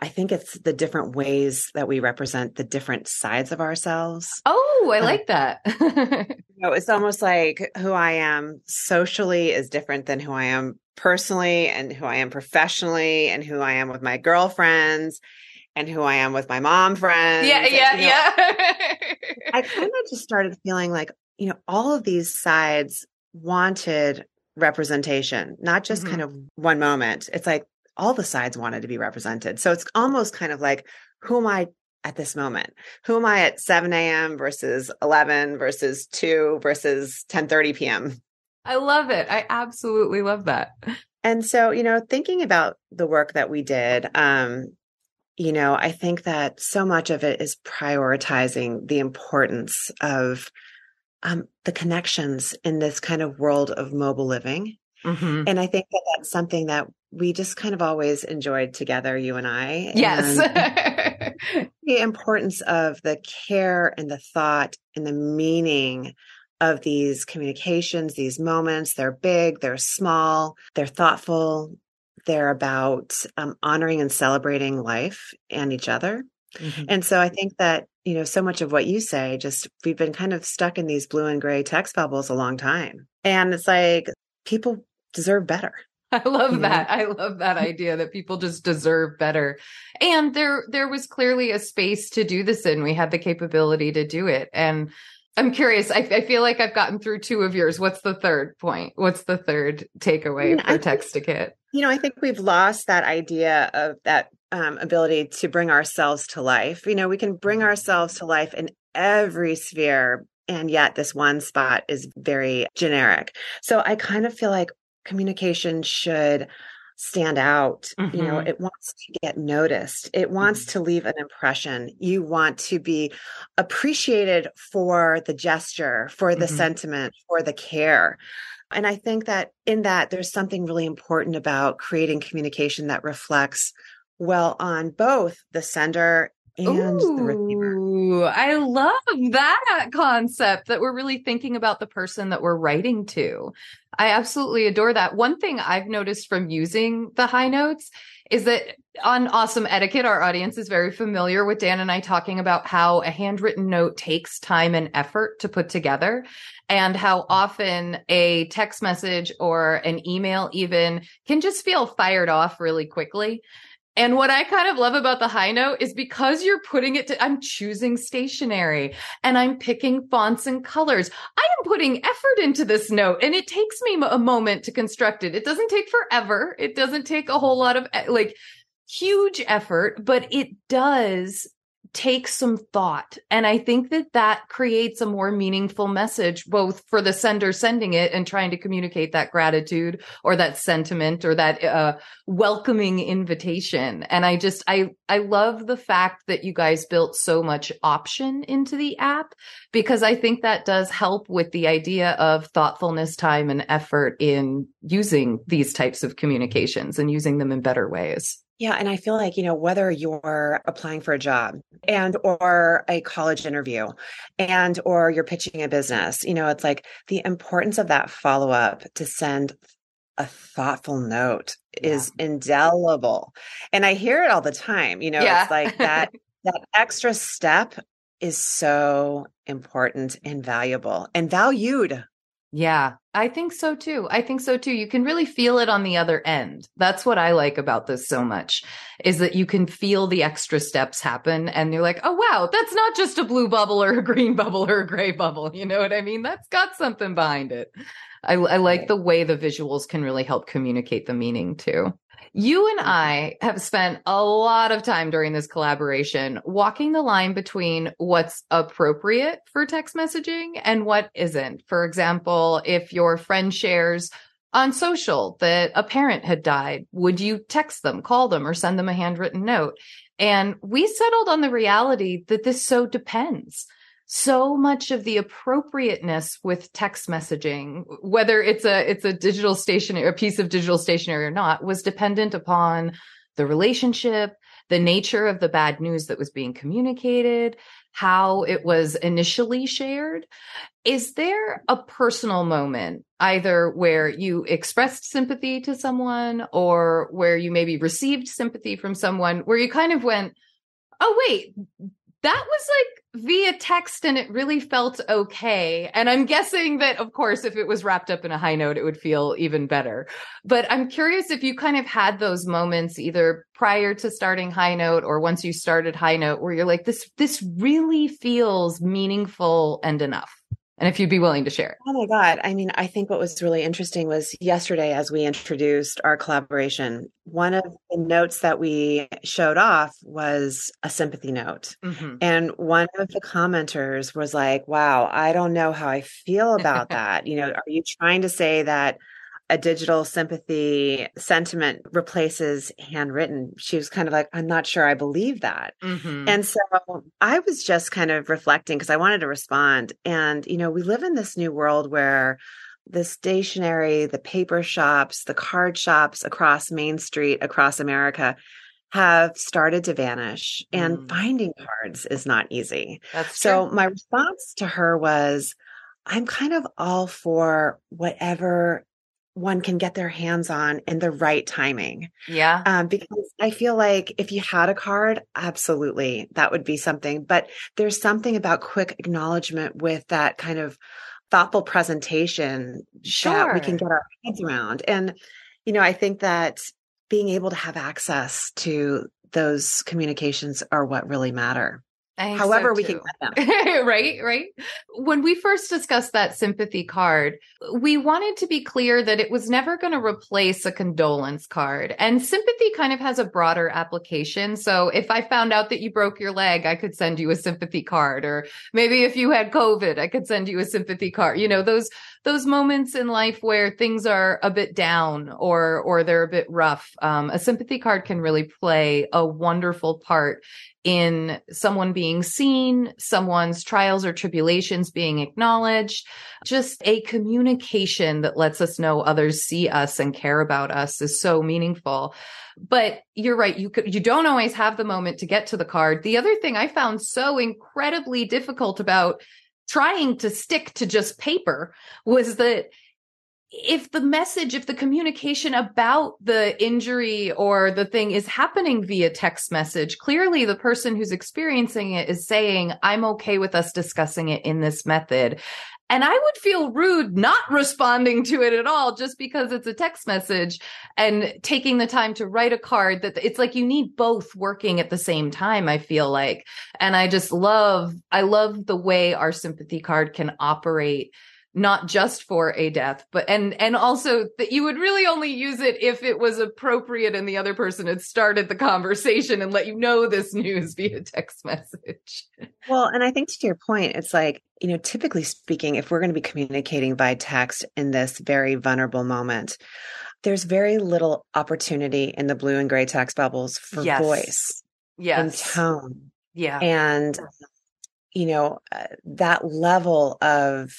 [SPEAKER 10] I think it's the different ways that we represent the different sides of ourselves.
[SPEAKER 4] Oh, I um, like that.
[SPEAKER 10] you know, it's almost like who I am socially is different than who I am personally and who I am professionally and who I am with my girlfriends and who I am with my mom friends.
[SPEAKER 4] Yeah,
[SPEAKER 10] and,
[SPEAKER 4] yeah,
[SPEAKER 10] you know,
[SPEAKER 4] yeah.
[SPEAKER 10] I kind of just started feeling like, you know, all of these sides wanted representation, not just
[SPEAKER 4] Mhm.
[SPEAKER 10] kind of one moment. It's like all the sides wanted to be represented. So it's almost kind of like, who am I at this moment? Who am I at 7 a.m. versus 11 versus 2 versus 10:30 p.m.?
[SPEAKER 4] I love it. I absolutely love that.
[SPEAKER 10] And so, you know, thinking about the work that we did, um, you know, I think that so much of it is prioritizing the importance of um, the connections in this kind of world of mobile living.
[SPEAKER 4] Mhm.
[SPEAKER 10] And I think that that's something that we just kind of always enjoyed together, you and I.
[SPEAKER 4] Yes.
[SPEAKER 10] And the importance of the care and the thought and the meaning of these communications, these moments. They're big, they're small, they're thoughtful, they're about um, honoring and celebrating life and each other.
[SPEAKER 4] Mhm.
[SPEAKER 10] And so I think that, you know, so much of what you say, just we've been kind of stuck in these blue and gray text bubbles a long time. And it's like people deserve better.
[SPEAKER 4] I love
[SPEAKER 10] know?
[SPEAKER 4] that. I love that idea that people just deserve better. And there there was clearly a space to do this in. We had the capability to do it. And I'm curious. I, I feel like I've gotten through two of yours. What's the third point? What's the third takeaway
[SPEAKER 10] mean,
[SPEAKER 4] for textiquette?
[SPEAKER 10] You know, I think we've lost that idea of that um, ability to bring ourselves to life. You know, we can bring ourselves to life in every sphere, and yet this one spot is very generic. So I kind of feel like communication should stand out. You know,
[SPEAKER 4] Mhm.
[SPEAKER 10] it wants to get noticed, it wants to leave an impression. You want to be appreciated for the gesture, for the
[SPEAKER 4] Mhm.
[SPEAKER 10] sentiment, for the care. And I think that in that, there's something really important about creating communication that reflects well on both the sender and the receiver.
[SPEAKER 4] I love that concept that we're really thinking about the person that we're writing to. I absolutely adore that. One thing I've noticed from using the high notes is that on Awesome Etiquette, our audience is very familiar with Dan and I talking about how a handwritten note takes time and effort to put together and how often a text message or an email even can just feel fired off really quickly. And what I kind of love about the high note is because you're putting it to, I'm choosing stationery and I'm picking fonts and colors. I am putting effort into this note and it takes me a moment to construct it. It doesn't take forever. It doesn't take a whole lot of eh, like huge effort, but it does take some thought. And I think that that creates a more meaningful message, both for the sender sending it and trying to communicate that gratitude or that sentiment or that uh, welcoming invitation. And I just, I, I love the fact that you guys built so much option into the app because I think that does help with the idea of thoughtfulness, time and effort in using these types of communications and using them in better ways.
[SPEAKER 10] Yeah, and I feel like, you know, whether you're applying for a job and or a college interview and or you're pitching a business, you know, it's like the importance of that follow-up to send a thoughtful note is indelible. And I hear it all the time, you know,
[SPEAKER 4] Yeah.
[SPEAKER 10] it's like that that extra step is so important and valuable and valued.
[SPEAKER 4] Yeah, I think so too. I think so too. You can really feel it on the other end. That's what I like about this so much is that you can feel the extra steps happen and you're like, oh, wow, that's not just a blue bubble or a green bubble or a gray bubble. You know what I mean? That's got something behind it. I, I like the way the visuals can really help communicate the meaning too. You and I have spent a lot of time during this collaboration walking the line between what's appropriate for text messaging and what isn't. For example, if your friend shares on social that a parent had died, would you text them, call them, or send them a handwritten note? And we settled on the reality that this so depends. So much of the appropriateness with text messaging, whether it's a it's a digital stationery, a piece of digital stationery or not, was dependent upon the relationship, the nature of the bad news that was being communicated, how it was initially shared. Is there a personal moment, either where you expressed sympathy to someone or where you maybe received sympathy from someone, where you kind of went, oh, wait, that was like via text and it really felt okay. And I'm guessing that, of course, if it was wrapped up in a high note, it would feel even better. But I'm curious if you kind of had those moments either prior to starting high note or once you started high note where you're like, this, this really feels meaningful and enough and if you'd be willing to share it.
[SPEAKER 10] Oh my God. I mean, I think what was really interesting was yesterday as we introduced our collaboration, one of the notes that we showed off was a sympathy note. Mm-hmm. And one of the commenters was like, wow, I don't know how I feel about that. you know, are you trying to say that a digital sympathy sentiment replaces handwritten. She was kind of like, I'm not sure I believe that. Mm-hmm. And so I was just kind of reflecting because I wanted to respond. And, you know, we live in this new world where the stationery, the paper shops, the card shops across Main Street, across America have started to vanish and mm. finding cards is not easy.
[SPEAKER 4] That's
[SPEAKER 10] so true. my response to her was, I'm kind of all for whatever one can get their hands on in the right timing.
[SPEAKER 4] Yeah.
[SPEAKER 10] Um, because I feel like if you had a card, absolutely, that would be something. But there's something about quick acknowledgement with that kind of thoughtful presentation sure. that we can get our heads around. And, you know, I think that being able to have access to those communications are what really matter. However, so we can get
[SPEAKER 4] them. right, right. When we first discussed that sympathy card, we wanted to be clear that it was never going to replace a condolence card. And sympathy kind of has a broader application. So if I found out that you broke your leg, I could send you a sympathy card. Or maybe if you had COVID, I could send you a sympathy card. You know, those those moments in life where things are a bit down or or they're a bit rough. Um, a sympathy card can really play a wonderful part in someone being seen, someone's trials or tribulations being acknowledged, just a communication that lets us know others see us and care about us is so meaningful. But you're right. You you don't always have the moment to get to the card. The other thing I found so incredibly difficult about trying to stick to just paper was that if the message, if the communication about the injury or the thing is happening via text message, clearly the person who's experiencing it is saying, I'm okay with us discussing it in this method. And I would feel rude not responding to it at all just because it's a text message and taking the time to write a card that it's like you need both working at the same time, I feel like. And I just love, I love the way our sympathy card can operate not just for a death but and and also that you would really only use it if it was appropriate and the other person had started the conversation and let you know this news via text message
[SPEAKER 10] well and i think to your point it's like you know typically speaking if we're going to be communicating by text in this very vulnerable moment there's very little opportunity in the blue and gray text bubbles for yes. voice
[SPEAKER 4] yes.
[SPEAKER 10] and tone
[SPEAKER 4] yeah
[SPEAKER 10] and you know uh, that level of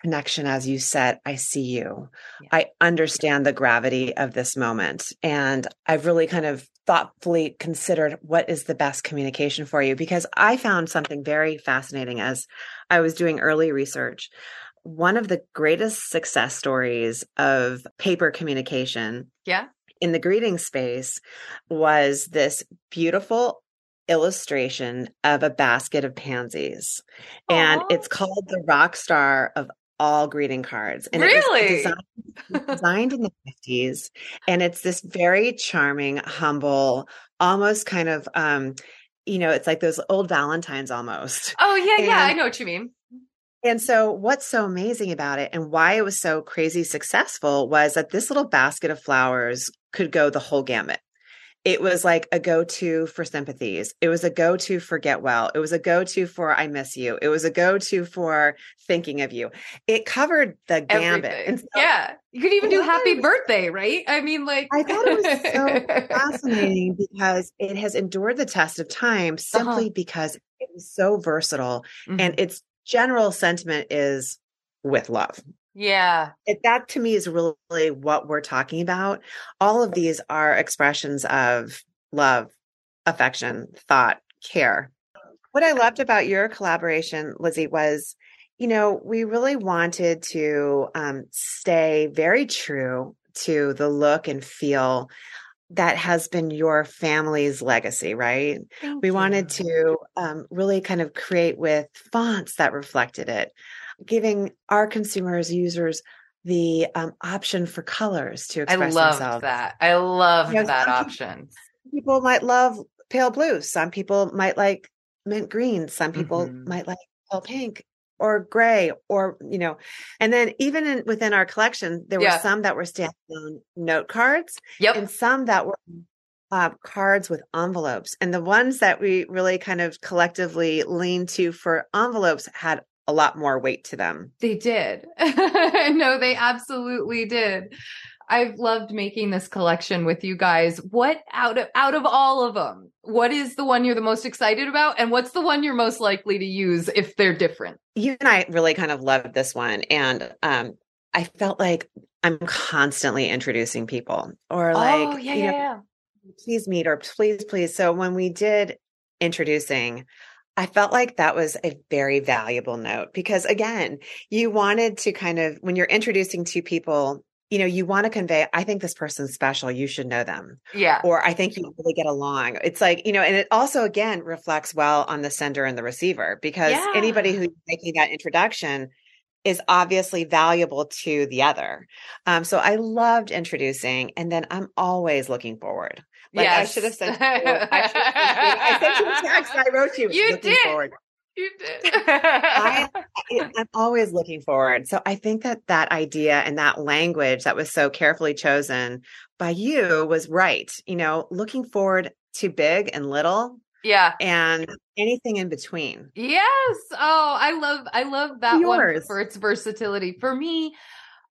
[SPEAKER 10] connection as you said i see you yeah. i understand the gravity of this moment and i've really kind of thoughtfully considered what is the best communication for you because i found something very fascinating as i was doing early research one of the greatest success stories of paper communication
[SPEAKER 4] yeah
[SPEAKER 10] in the greeting space was this beautiful illustration of a basket of pansies. Aww. And it's called the rock star of all greeting cards.
[SPEAKER 4] And really?
[SPEAKER 10] Designed, designed, in the 50s. And it's this very charming, humble, almost kind of um, you know, it's like those old Valentines almost.
[SPEAKER 4] Oh yeah, and, yeah, I know what you mean.
[SPEAKER 10] And so what's so amazing about it and why it was so crazy successful was that this little basket of flowers could go the whole gamut. It was like a go-to for sympathies it was a go-to for get well it was a go-to for i miss you it was a go-to for thinking of you it covered the gambit so
[SPEAKER 4] yeah. You could even do happy
[SPEAKER 10] was-
[SPEAKER 4] birthday, right? I mean, like,
[SPEAKER 10] I thought it was so fascinating because it has endured the test of time simply because it is so versatile
[SPEAKER 4] Mhm.
[SPEAKER 10] and its general sentiment is with love.
[SPEAKER 4] Yeah.
[SPEAKER 10] It, that to me is really what we're talking about. All of these are expressions of love, affection, thought, care. What I loved about your collaboration, Lizzie, was you know, we really wanted to um, stay very true to the look and feel that has been your family's legacy, right? we wanted to um, really kind of create with fonts that reflected it, giving our consumers, users, the um, option for colors to
[SPEAKER 4] I
[SPEAKER 10] express
[SPEAKER 4] loved
[SPEAKER 10] themselves.
[SPEAKER 4] that. I loved
[SPEAKER 10] You know,
[SPEAKER 4] that
[SPEAKER 10] some
[SPEAKER 4] option.
[SPEAKER 10] People might love pale blue. Some people might like mint green. Some people
[SPEAKER 4] Mhm.
[SPEAKER 10] might like pale pink or gray or you know and then even in, within our collection there
[SPEAKER 4] Yeah.
[SPEAKER 10] were some that were standalone note cards
[SPEAKER 4] Yep.
[SPEAKER 10] and some that were uh, cards with envelopes and the ones that we really kind of collectively leaned to for envelopes had a lot more weight to them
[SPEAKER 4] They did. no, they absolutely did. I've loved making this collection with you guys. What out of out of all of them, what is the one you're the most excited about and what's the one you're most likely to use if they're different?
[SPEAKER 10] you and I really kind of loved this one. And um, I felt like I'm constantly introducing people or like,
[SPEAKER 4] oh, yeah, yeah,
[SPEAKER 10] know,
[SPEAKER 4] yeah.
[SPEAKER 10] please meet or please, please. So when we did introducing, I felt like that was a very valuable note because again, you wanted to kind of, when you're introducing two people, you know, you want to convey, I think this person's special. You should know them.
[SPEAKER 4] Yeah.
[SPEAKER 10] Or I think you really get along. It's like, you know, and it also again reflects well on the sender and the receiver because
[SPEAKER 4] Yeah.
[SPEAKER 10] anybody who's making that introduction is obviously valuable to the other. Um, so I loved introducing, and then I'm always looking forward. Like I
[SPEAKER 4] Yes.
[SPEAKER 10] should have sent you. I, should have sent you- I sent you a text. I wrote you.
[SPEAKER 4] You
[SPEAKER 10] looking
[SPEAKER 4] did.
[SPEAKER 10] Forward.
[SPEAKER 4] You did.
[SPEAKER 10] I, I- I'm always looking forward. So I think that that idea and that language that was so carefully chosen by you was right. You know, looking forward to big and little
[SPEAKER 4] yeah.
[SPEAKER 10] and anything in between.
[SPEAKER 4] Yes. Oh, I love I love that one for its versatility. For me,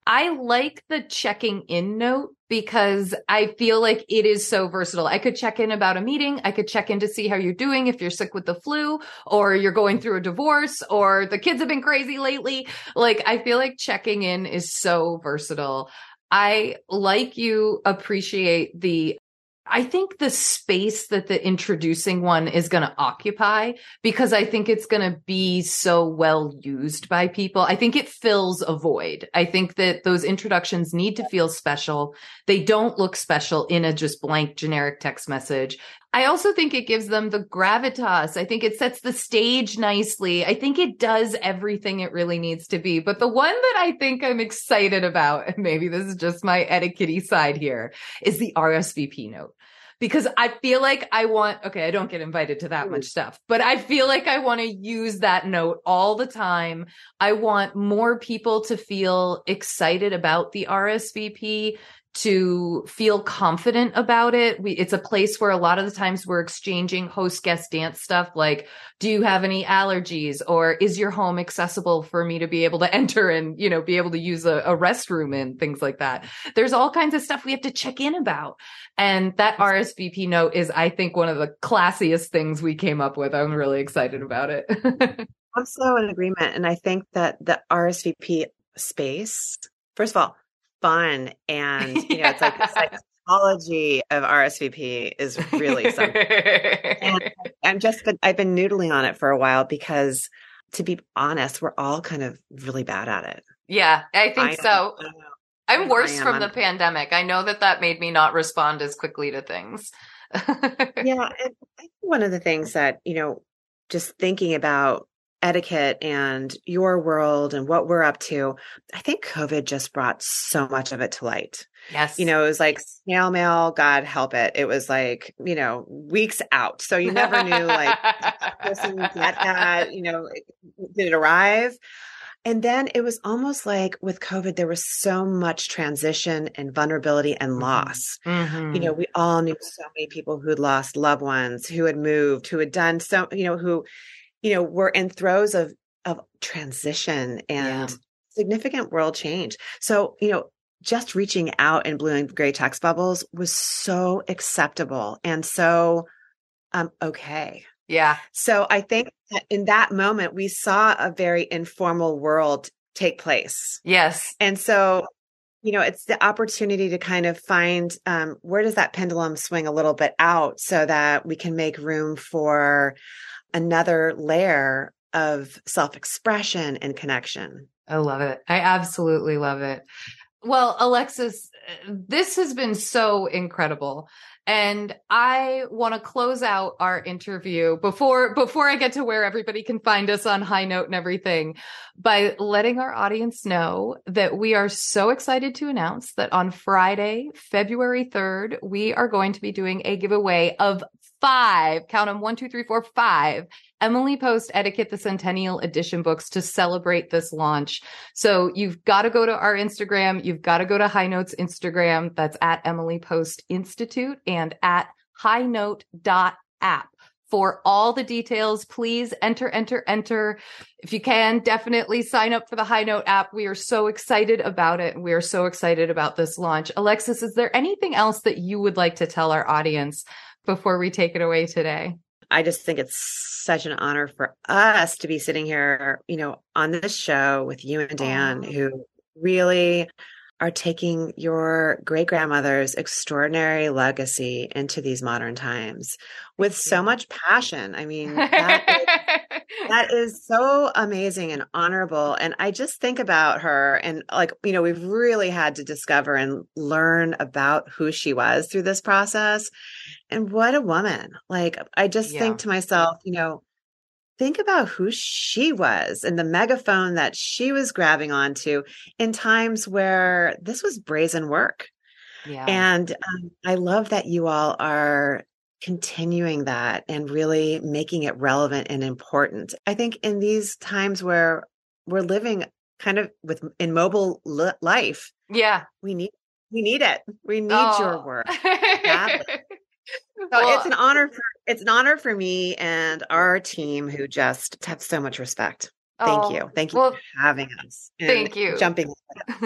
[SPEAKER 4] I like the checking in note because I feel like it is so versatile. I could check in about a meeting. I could check in to see how you're doing if you're sick with the flu or you're going through a divorce or the kids have been crazy lately. Like I feel like checking in is so versatile. I like you appreciate the I think the space that the introducing one is going to occupy because I think it's going to be so well used by people. I think it fills a void. I think that those introductions need to feel special. They don't look special in a just blank generic text message. I also think it gives them the gravitas. I think it sets the stage nicely. I think it does everything it really needs to be. But the one that I think I'm excited about, and maybe this is just my etiquette side here, is the RSVP note because I feel like I want, okay, I don't get invited to that much mm. stuff, but I feel like I want to use that note all the time. I want more people to feel excited about the RSVP to feel confident about it. We, it's a place where a lot of the times we're exchanging host guest dance stuff like, do you have any allergies or is your home accessible for me to be able to enter and, you know, be able to use a, a restroom and things like that. There's all kinds of stuff we have to check in about. And that RSVP note is, I think, one of the classiest things we came up with. I'm really excited about it.
[SPEAKER 10] I'm so in agreement. And I think that the RSVP space, first of all, fun and you know, it's like the psychology of RSVP is really something. and I'm just been I've been noodling on it for a while because to be honest, we're all kind of really bad at it.
[SPEAKER 4] yeah, I think
[SPEAKER 10] I
[SPEAKER 4] so.
[SPEAKER 10] am.
[SPEAKER 4] I'm worse
[SPEAKER 10] am.
[SPEAKER 4] from the pandemic. I know that that made me not respond as quickly to things.
[SPEAKER 10] yeah, and I think one of the things that, you know, just thinking about etiquette and your world and what we're up to, I think COVID just brought so much of it to light.
[SPEAKER 4] Yes.
[SPEAKER 10] You know, it was like snail mail, God help it. It was like, you know, weeks out. So you never knew like person get that, you know, did it arrive? And then it was almost like with COVID, there was so much transition and vulnerability and loss.
[SPEAKER 4] Mm-hmm.
[SPEAKER 10] You know, we all knew so many people who'd lost loved ones, who had moved, who had done so, you know, who, you know, we're in throes of of transition and
[SPEAKER 4] Yeah.
[SPEAKER 10] significant world change. So, you know, just reaching out in blue and gray text bubbles was so acceptable and so um okay.
[SPEAKER 4] Yeah.
[SPEAKER 10] So I think that in that moment we saw a very informal world take place.
[SPEAKER 4] Yes.
[SPEAKER 10] And so, you know, it's the opportunity to kind of find um, where does that pendulum swing a little bit out so that we can make room for another layer of self expression and connection.
[SPEAKER 4] I love it. I absolutely love it. Well, Alexis, this has been so incredible. And I want to close out our interview before before I get to where everybody can find us on high note and everything by letting our audience know that we are so excited to announce that on Friday, February 3rd, we are going to be doing a giveaway of five, count them one, two, three, four, five Emily Post Etiquette the Centennial Edition books to celebrate this launch. So you've got to go to our Instagram. You've got to go to High Notes Instagram. That's at Emily Post Institute and at highnote.app. For all the details, please enter, enter, enter. If you can, definitely sign up for the High Note app. We are so excited about it. We are so excited about this launch. Alexis, is there anything else that you would like to tell our audience before we take it away today?
[SPEAKER 10] I just think it's such an honor for us to be sitting here, you know, on this show with you and Dan, who really are taking your great grandmother's extraordinary legacy into these modern times with so much passion. I mean, that is, that is so amazing and honorable. And I just think about her and like, you know, we've really had to discover and learn about who she was through this process. And what a woman. Like, I just
[SPEAKER 4] Yeah.
[SPEAKER 10] think to myself, you know, think about who she was and the megaphone that she was grabbing onto in times where this was brazen work.
[SPEAKER 4] Yeah.
[SPEAKER 10] And um, I love that you all are continuing that and really making it relevant and important. I think in these times where we're living kind of with in mobile li- life,
[SPEAKER 4] yeah.
[SPEAKER 10] we need we need it. We need
[SPEAKER 4] Oh.
[SPEAKER 10] your work. So
[SPEAKER 4] Well,
[SPEAKER 10] it's an honor for it's an honor for me and our team who just have so much respect. Thank
[SPEAKER 4] Oh,
[SPEAKER 10] you. Thank you
[SPEAKER 4] well,
[SPEAKER 10] for having us.
[SPEAKER 4] thank you.
[SPEAKER 10] Jumping.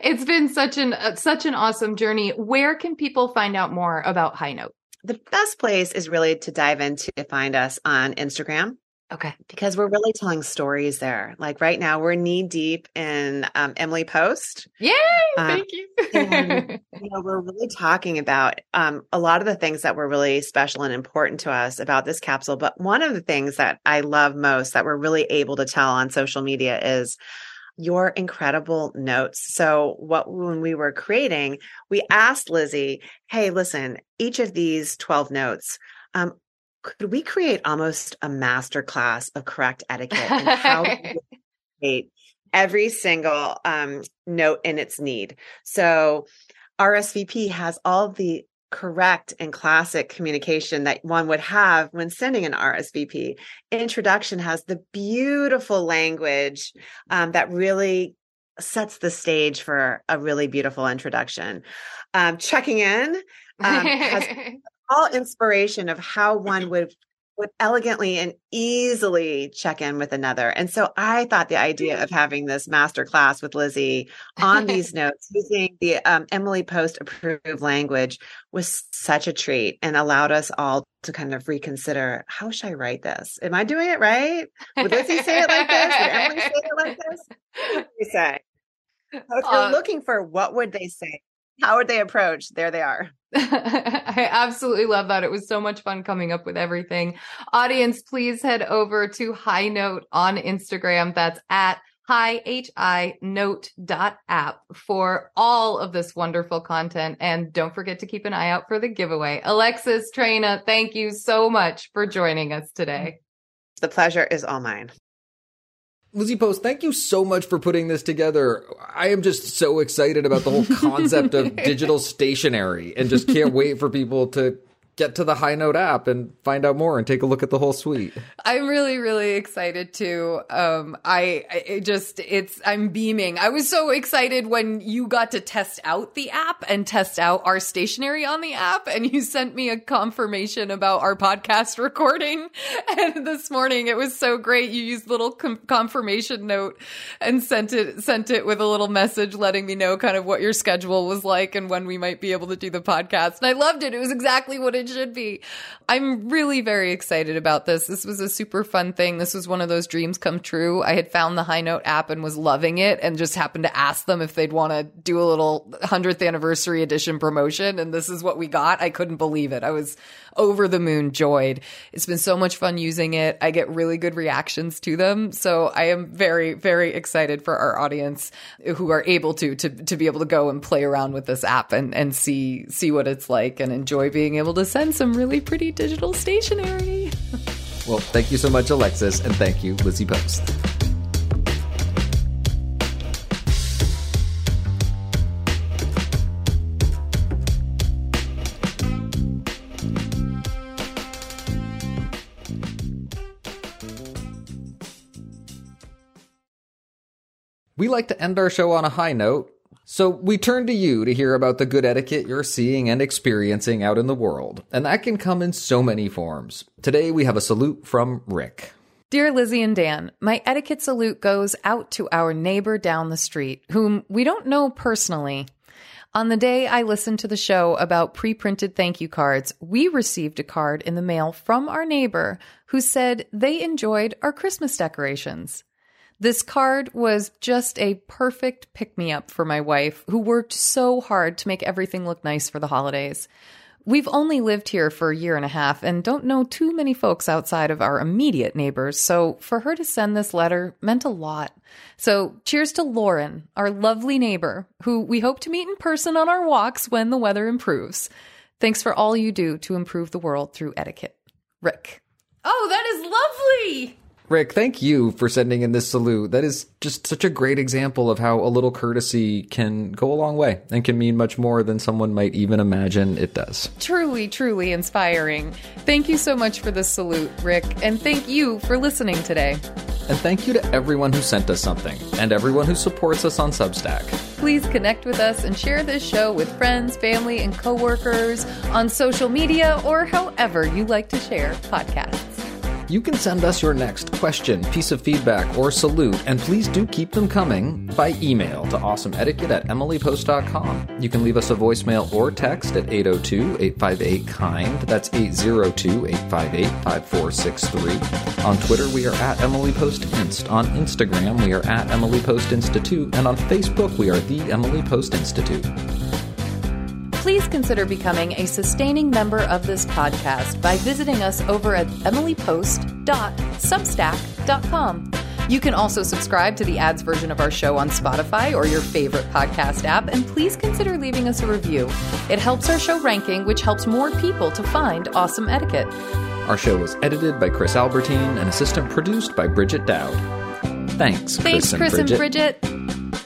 [SPEAKER 4] it's been such an uh, such an awesome journey. Where can people find out more about High Note?
[SPEAKER 10] The best place is really to dive into to find us on Instagram.
[SPEAKER 4] Okay.
[SPEAKER 10] Because we're really telling stories there. Like right now, we're knee deep in um, Emily Post.
[SPEAKER 4] Yay!
[SPEAKER 10] Uh,
[SPEAKER 4] Thank you.
[SPEAKER 10] and, you know, we're really talking about um, a lot of the things that were really special and important to us about this capsule. But one of the things that I love most that we're really able to tell on social media is your incredible notes. So, what when we were creating, we asked Lizzie, "Hey, listen, each of these twelve notes." Um, could we create almost a master class of correct etiquette and how to create every single um, note in its need? So RSVP has all the correct and classic communication that one would have when sending an RSVP. Introduction has the beautiful language um, that really sets the stage for a really beautiful introduction. Um, checking in um, has all inspiration of how one would would elegantly and easily check in with another. And so I thought the idea of having this master class with Lizzie on these notes using the um, Emily Post approved language was such a treat and allowed us all to kind of reconsider how should I write this? Am I doing it right? Would Lizzie say it like this? Would Emily say it like this? What would they say? So if you're
[SPEAKER 4] Uh,
[SPEAKER 10] looking for what would they say? How would they approach? There they are.
[SPEAKER 4] I absolutely love that. It was so much fun coming up with everything. Audience, please head over to High Note on Instagram. That's at high hi note app for all of this wonderful content. And don't forget to keep an eye out for the giveaway. Alexis Traina thank you so much for joining us today.
[SPEAKER 10] The pleasure is all mine.
[SPEAKER 5] Lizzie Post, thank you so much for putting this together. I am just so excited about the whole concept of digital stationery and just can't wait for people to get to the High Note app and find out more and take a look at the whole suite.
[SPEAKER 4] I'm really, really excited too. Um, I, just, it's, I'm beaming. I was so excited when you got to test out the app and test out our stationery on the app. And you sent me a confirmation about our podcast recording. And this morning it was so great. You used little com- confirmation note and sent it, sent it with a little message letting me know kind of what your schedule was like and when we might be able to do the podcast. And I loved it. It was exactly what it should be. I'm really very excited about this. This was a super fun thing. This was one of those dreams come true. I had found the High Note app and was loving it and just happened to ask them if they'd want to do a little 100th anniversary edition promotion. And this is what we got. I couldn't believe it. I was over the moon joyed. It's been so much fun using it. I get really good reactions to them. So I am very, very excited for our audience who are able to, to, to be able to go and play around with this app and, and see, see what it's like and enjoy being able to send some really pretty digital stationery.
[SPEAKER 5] well, thank you so much, Alexis. And thank you, Lizzie Post. We like to end our show on a high note, so we turn to you to hear about the good etiquette you're seeing and experiencing out in the world, and that can come in so many forms. Today we have a salute from Rick.
[SPEAKER 4] Dear Lizzie and Dan, my etiquette salute goes out to our neighbor down the street, whom we don't know personally. On the day I listened to the show about pre printed thank you cards, we received a card in the mail from our neighbor who said they enjoyed our Christmas decorations. This card was just a perfect pick me up for my wife, who worked so hard to make everything look nice for the holidays. We've only lived here for a year and a half and don't know too many folks outside of our immediate neighbors, so for her to send this letter meant a lot. So, cheers to Lauren, our lovely neighbor, who we hope to meet in person on our walks when the weather improves. Thanks for all you do to improve the world through etiquette. Rick. Oh, that is lovely!
[SPEAKER 5] Rick, thank you for sending in this salute. That is just such a great example of how a little courtesy can go a long way and can mean much more than someone might even imagine it does.
[SPEAKER 4] Truly, truly inspiring. Thank you so much for this salute, Rick, and thank you for listening today.
[SPEAKER 5] And thank you to everyone who sent us something and everyone who supports us on Substack.
[SPEAKER 4] Please connect with us and share this show with friends, family, and coworkers on social media or however you like to share podcasts.
[SPEAKER 5] You can send us your next question, piece of feedback, or salute, and please do keep them coming by email to awesomeetiquette at emilypost.com. You can leave us a voicemail or text at 802 858 KIND. That's 802 858 5463. On Twitter, we are at Emily Post Inst. On Instagram, we are at Emily Post Institute. And on Facebook, we are the Emily Post Institute
[SPEAKER 4] please consider becoming a sustaining member of this podcast by visiting us over at emilypost.substack.com. You can also subscribe to the ads version of our show on Spotify or your favorite podcast app, and please consider leaving us a review. It helps our show ranking, which helps more people to find awesome etiquette.
[SPEAKER 5] Our show was edited by Chris Albertine and assistant produced by Bridget Dowd. Thanks,
[SPEAKER 4] Thanks,
[SPEAKER 5] Chris,
[SPEAKER 4] Chris
[SPEAKER 5] and Bridget.
[SPEAKER 4] And Bridget.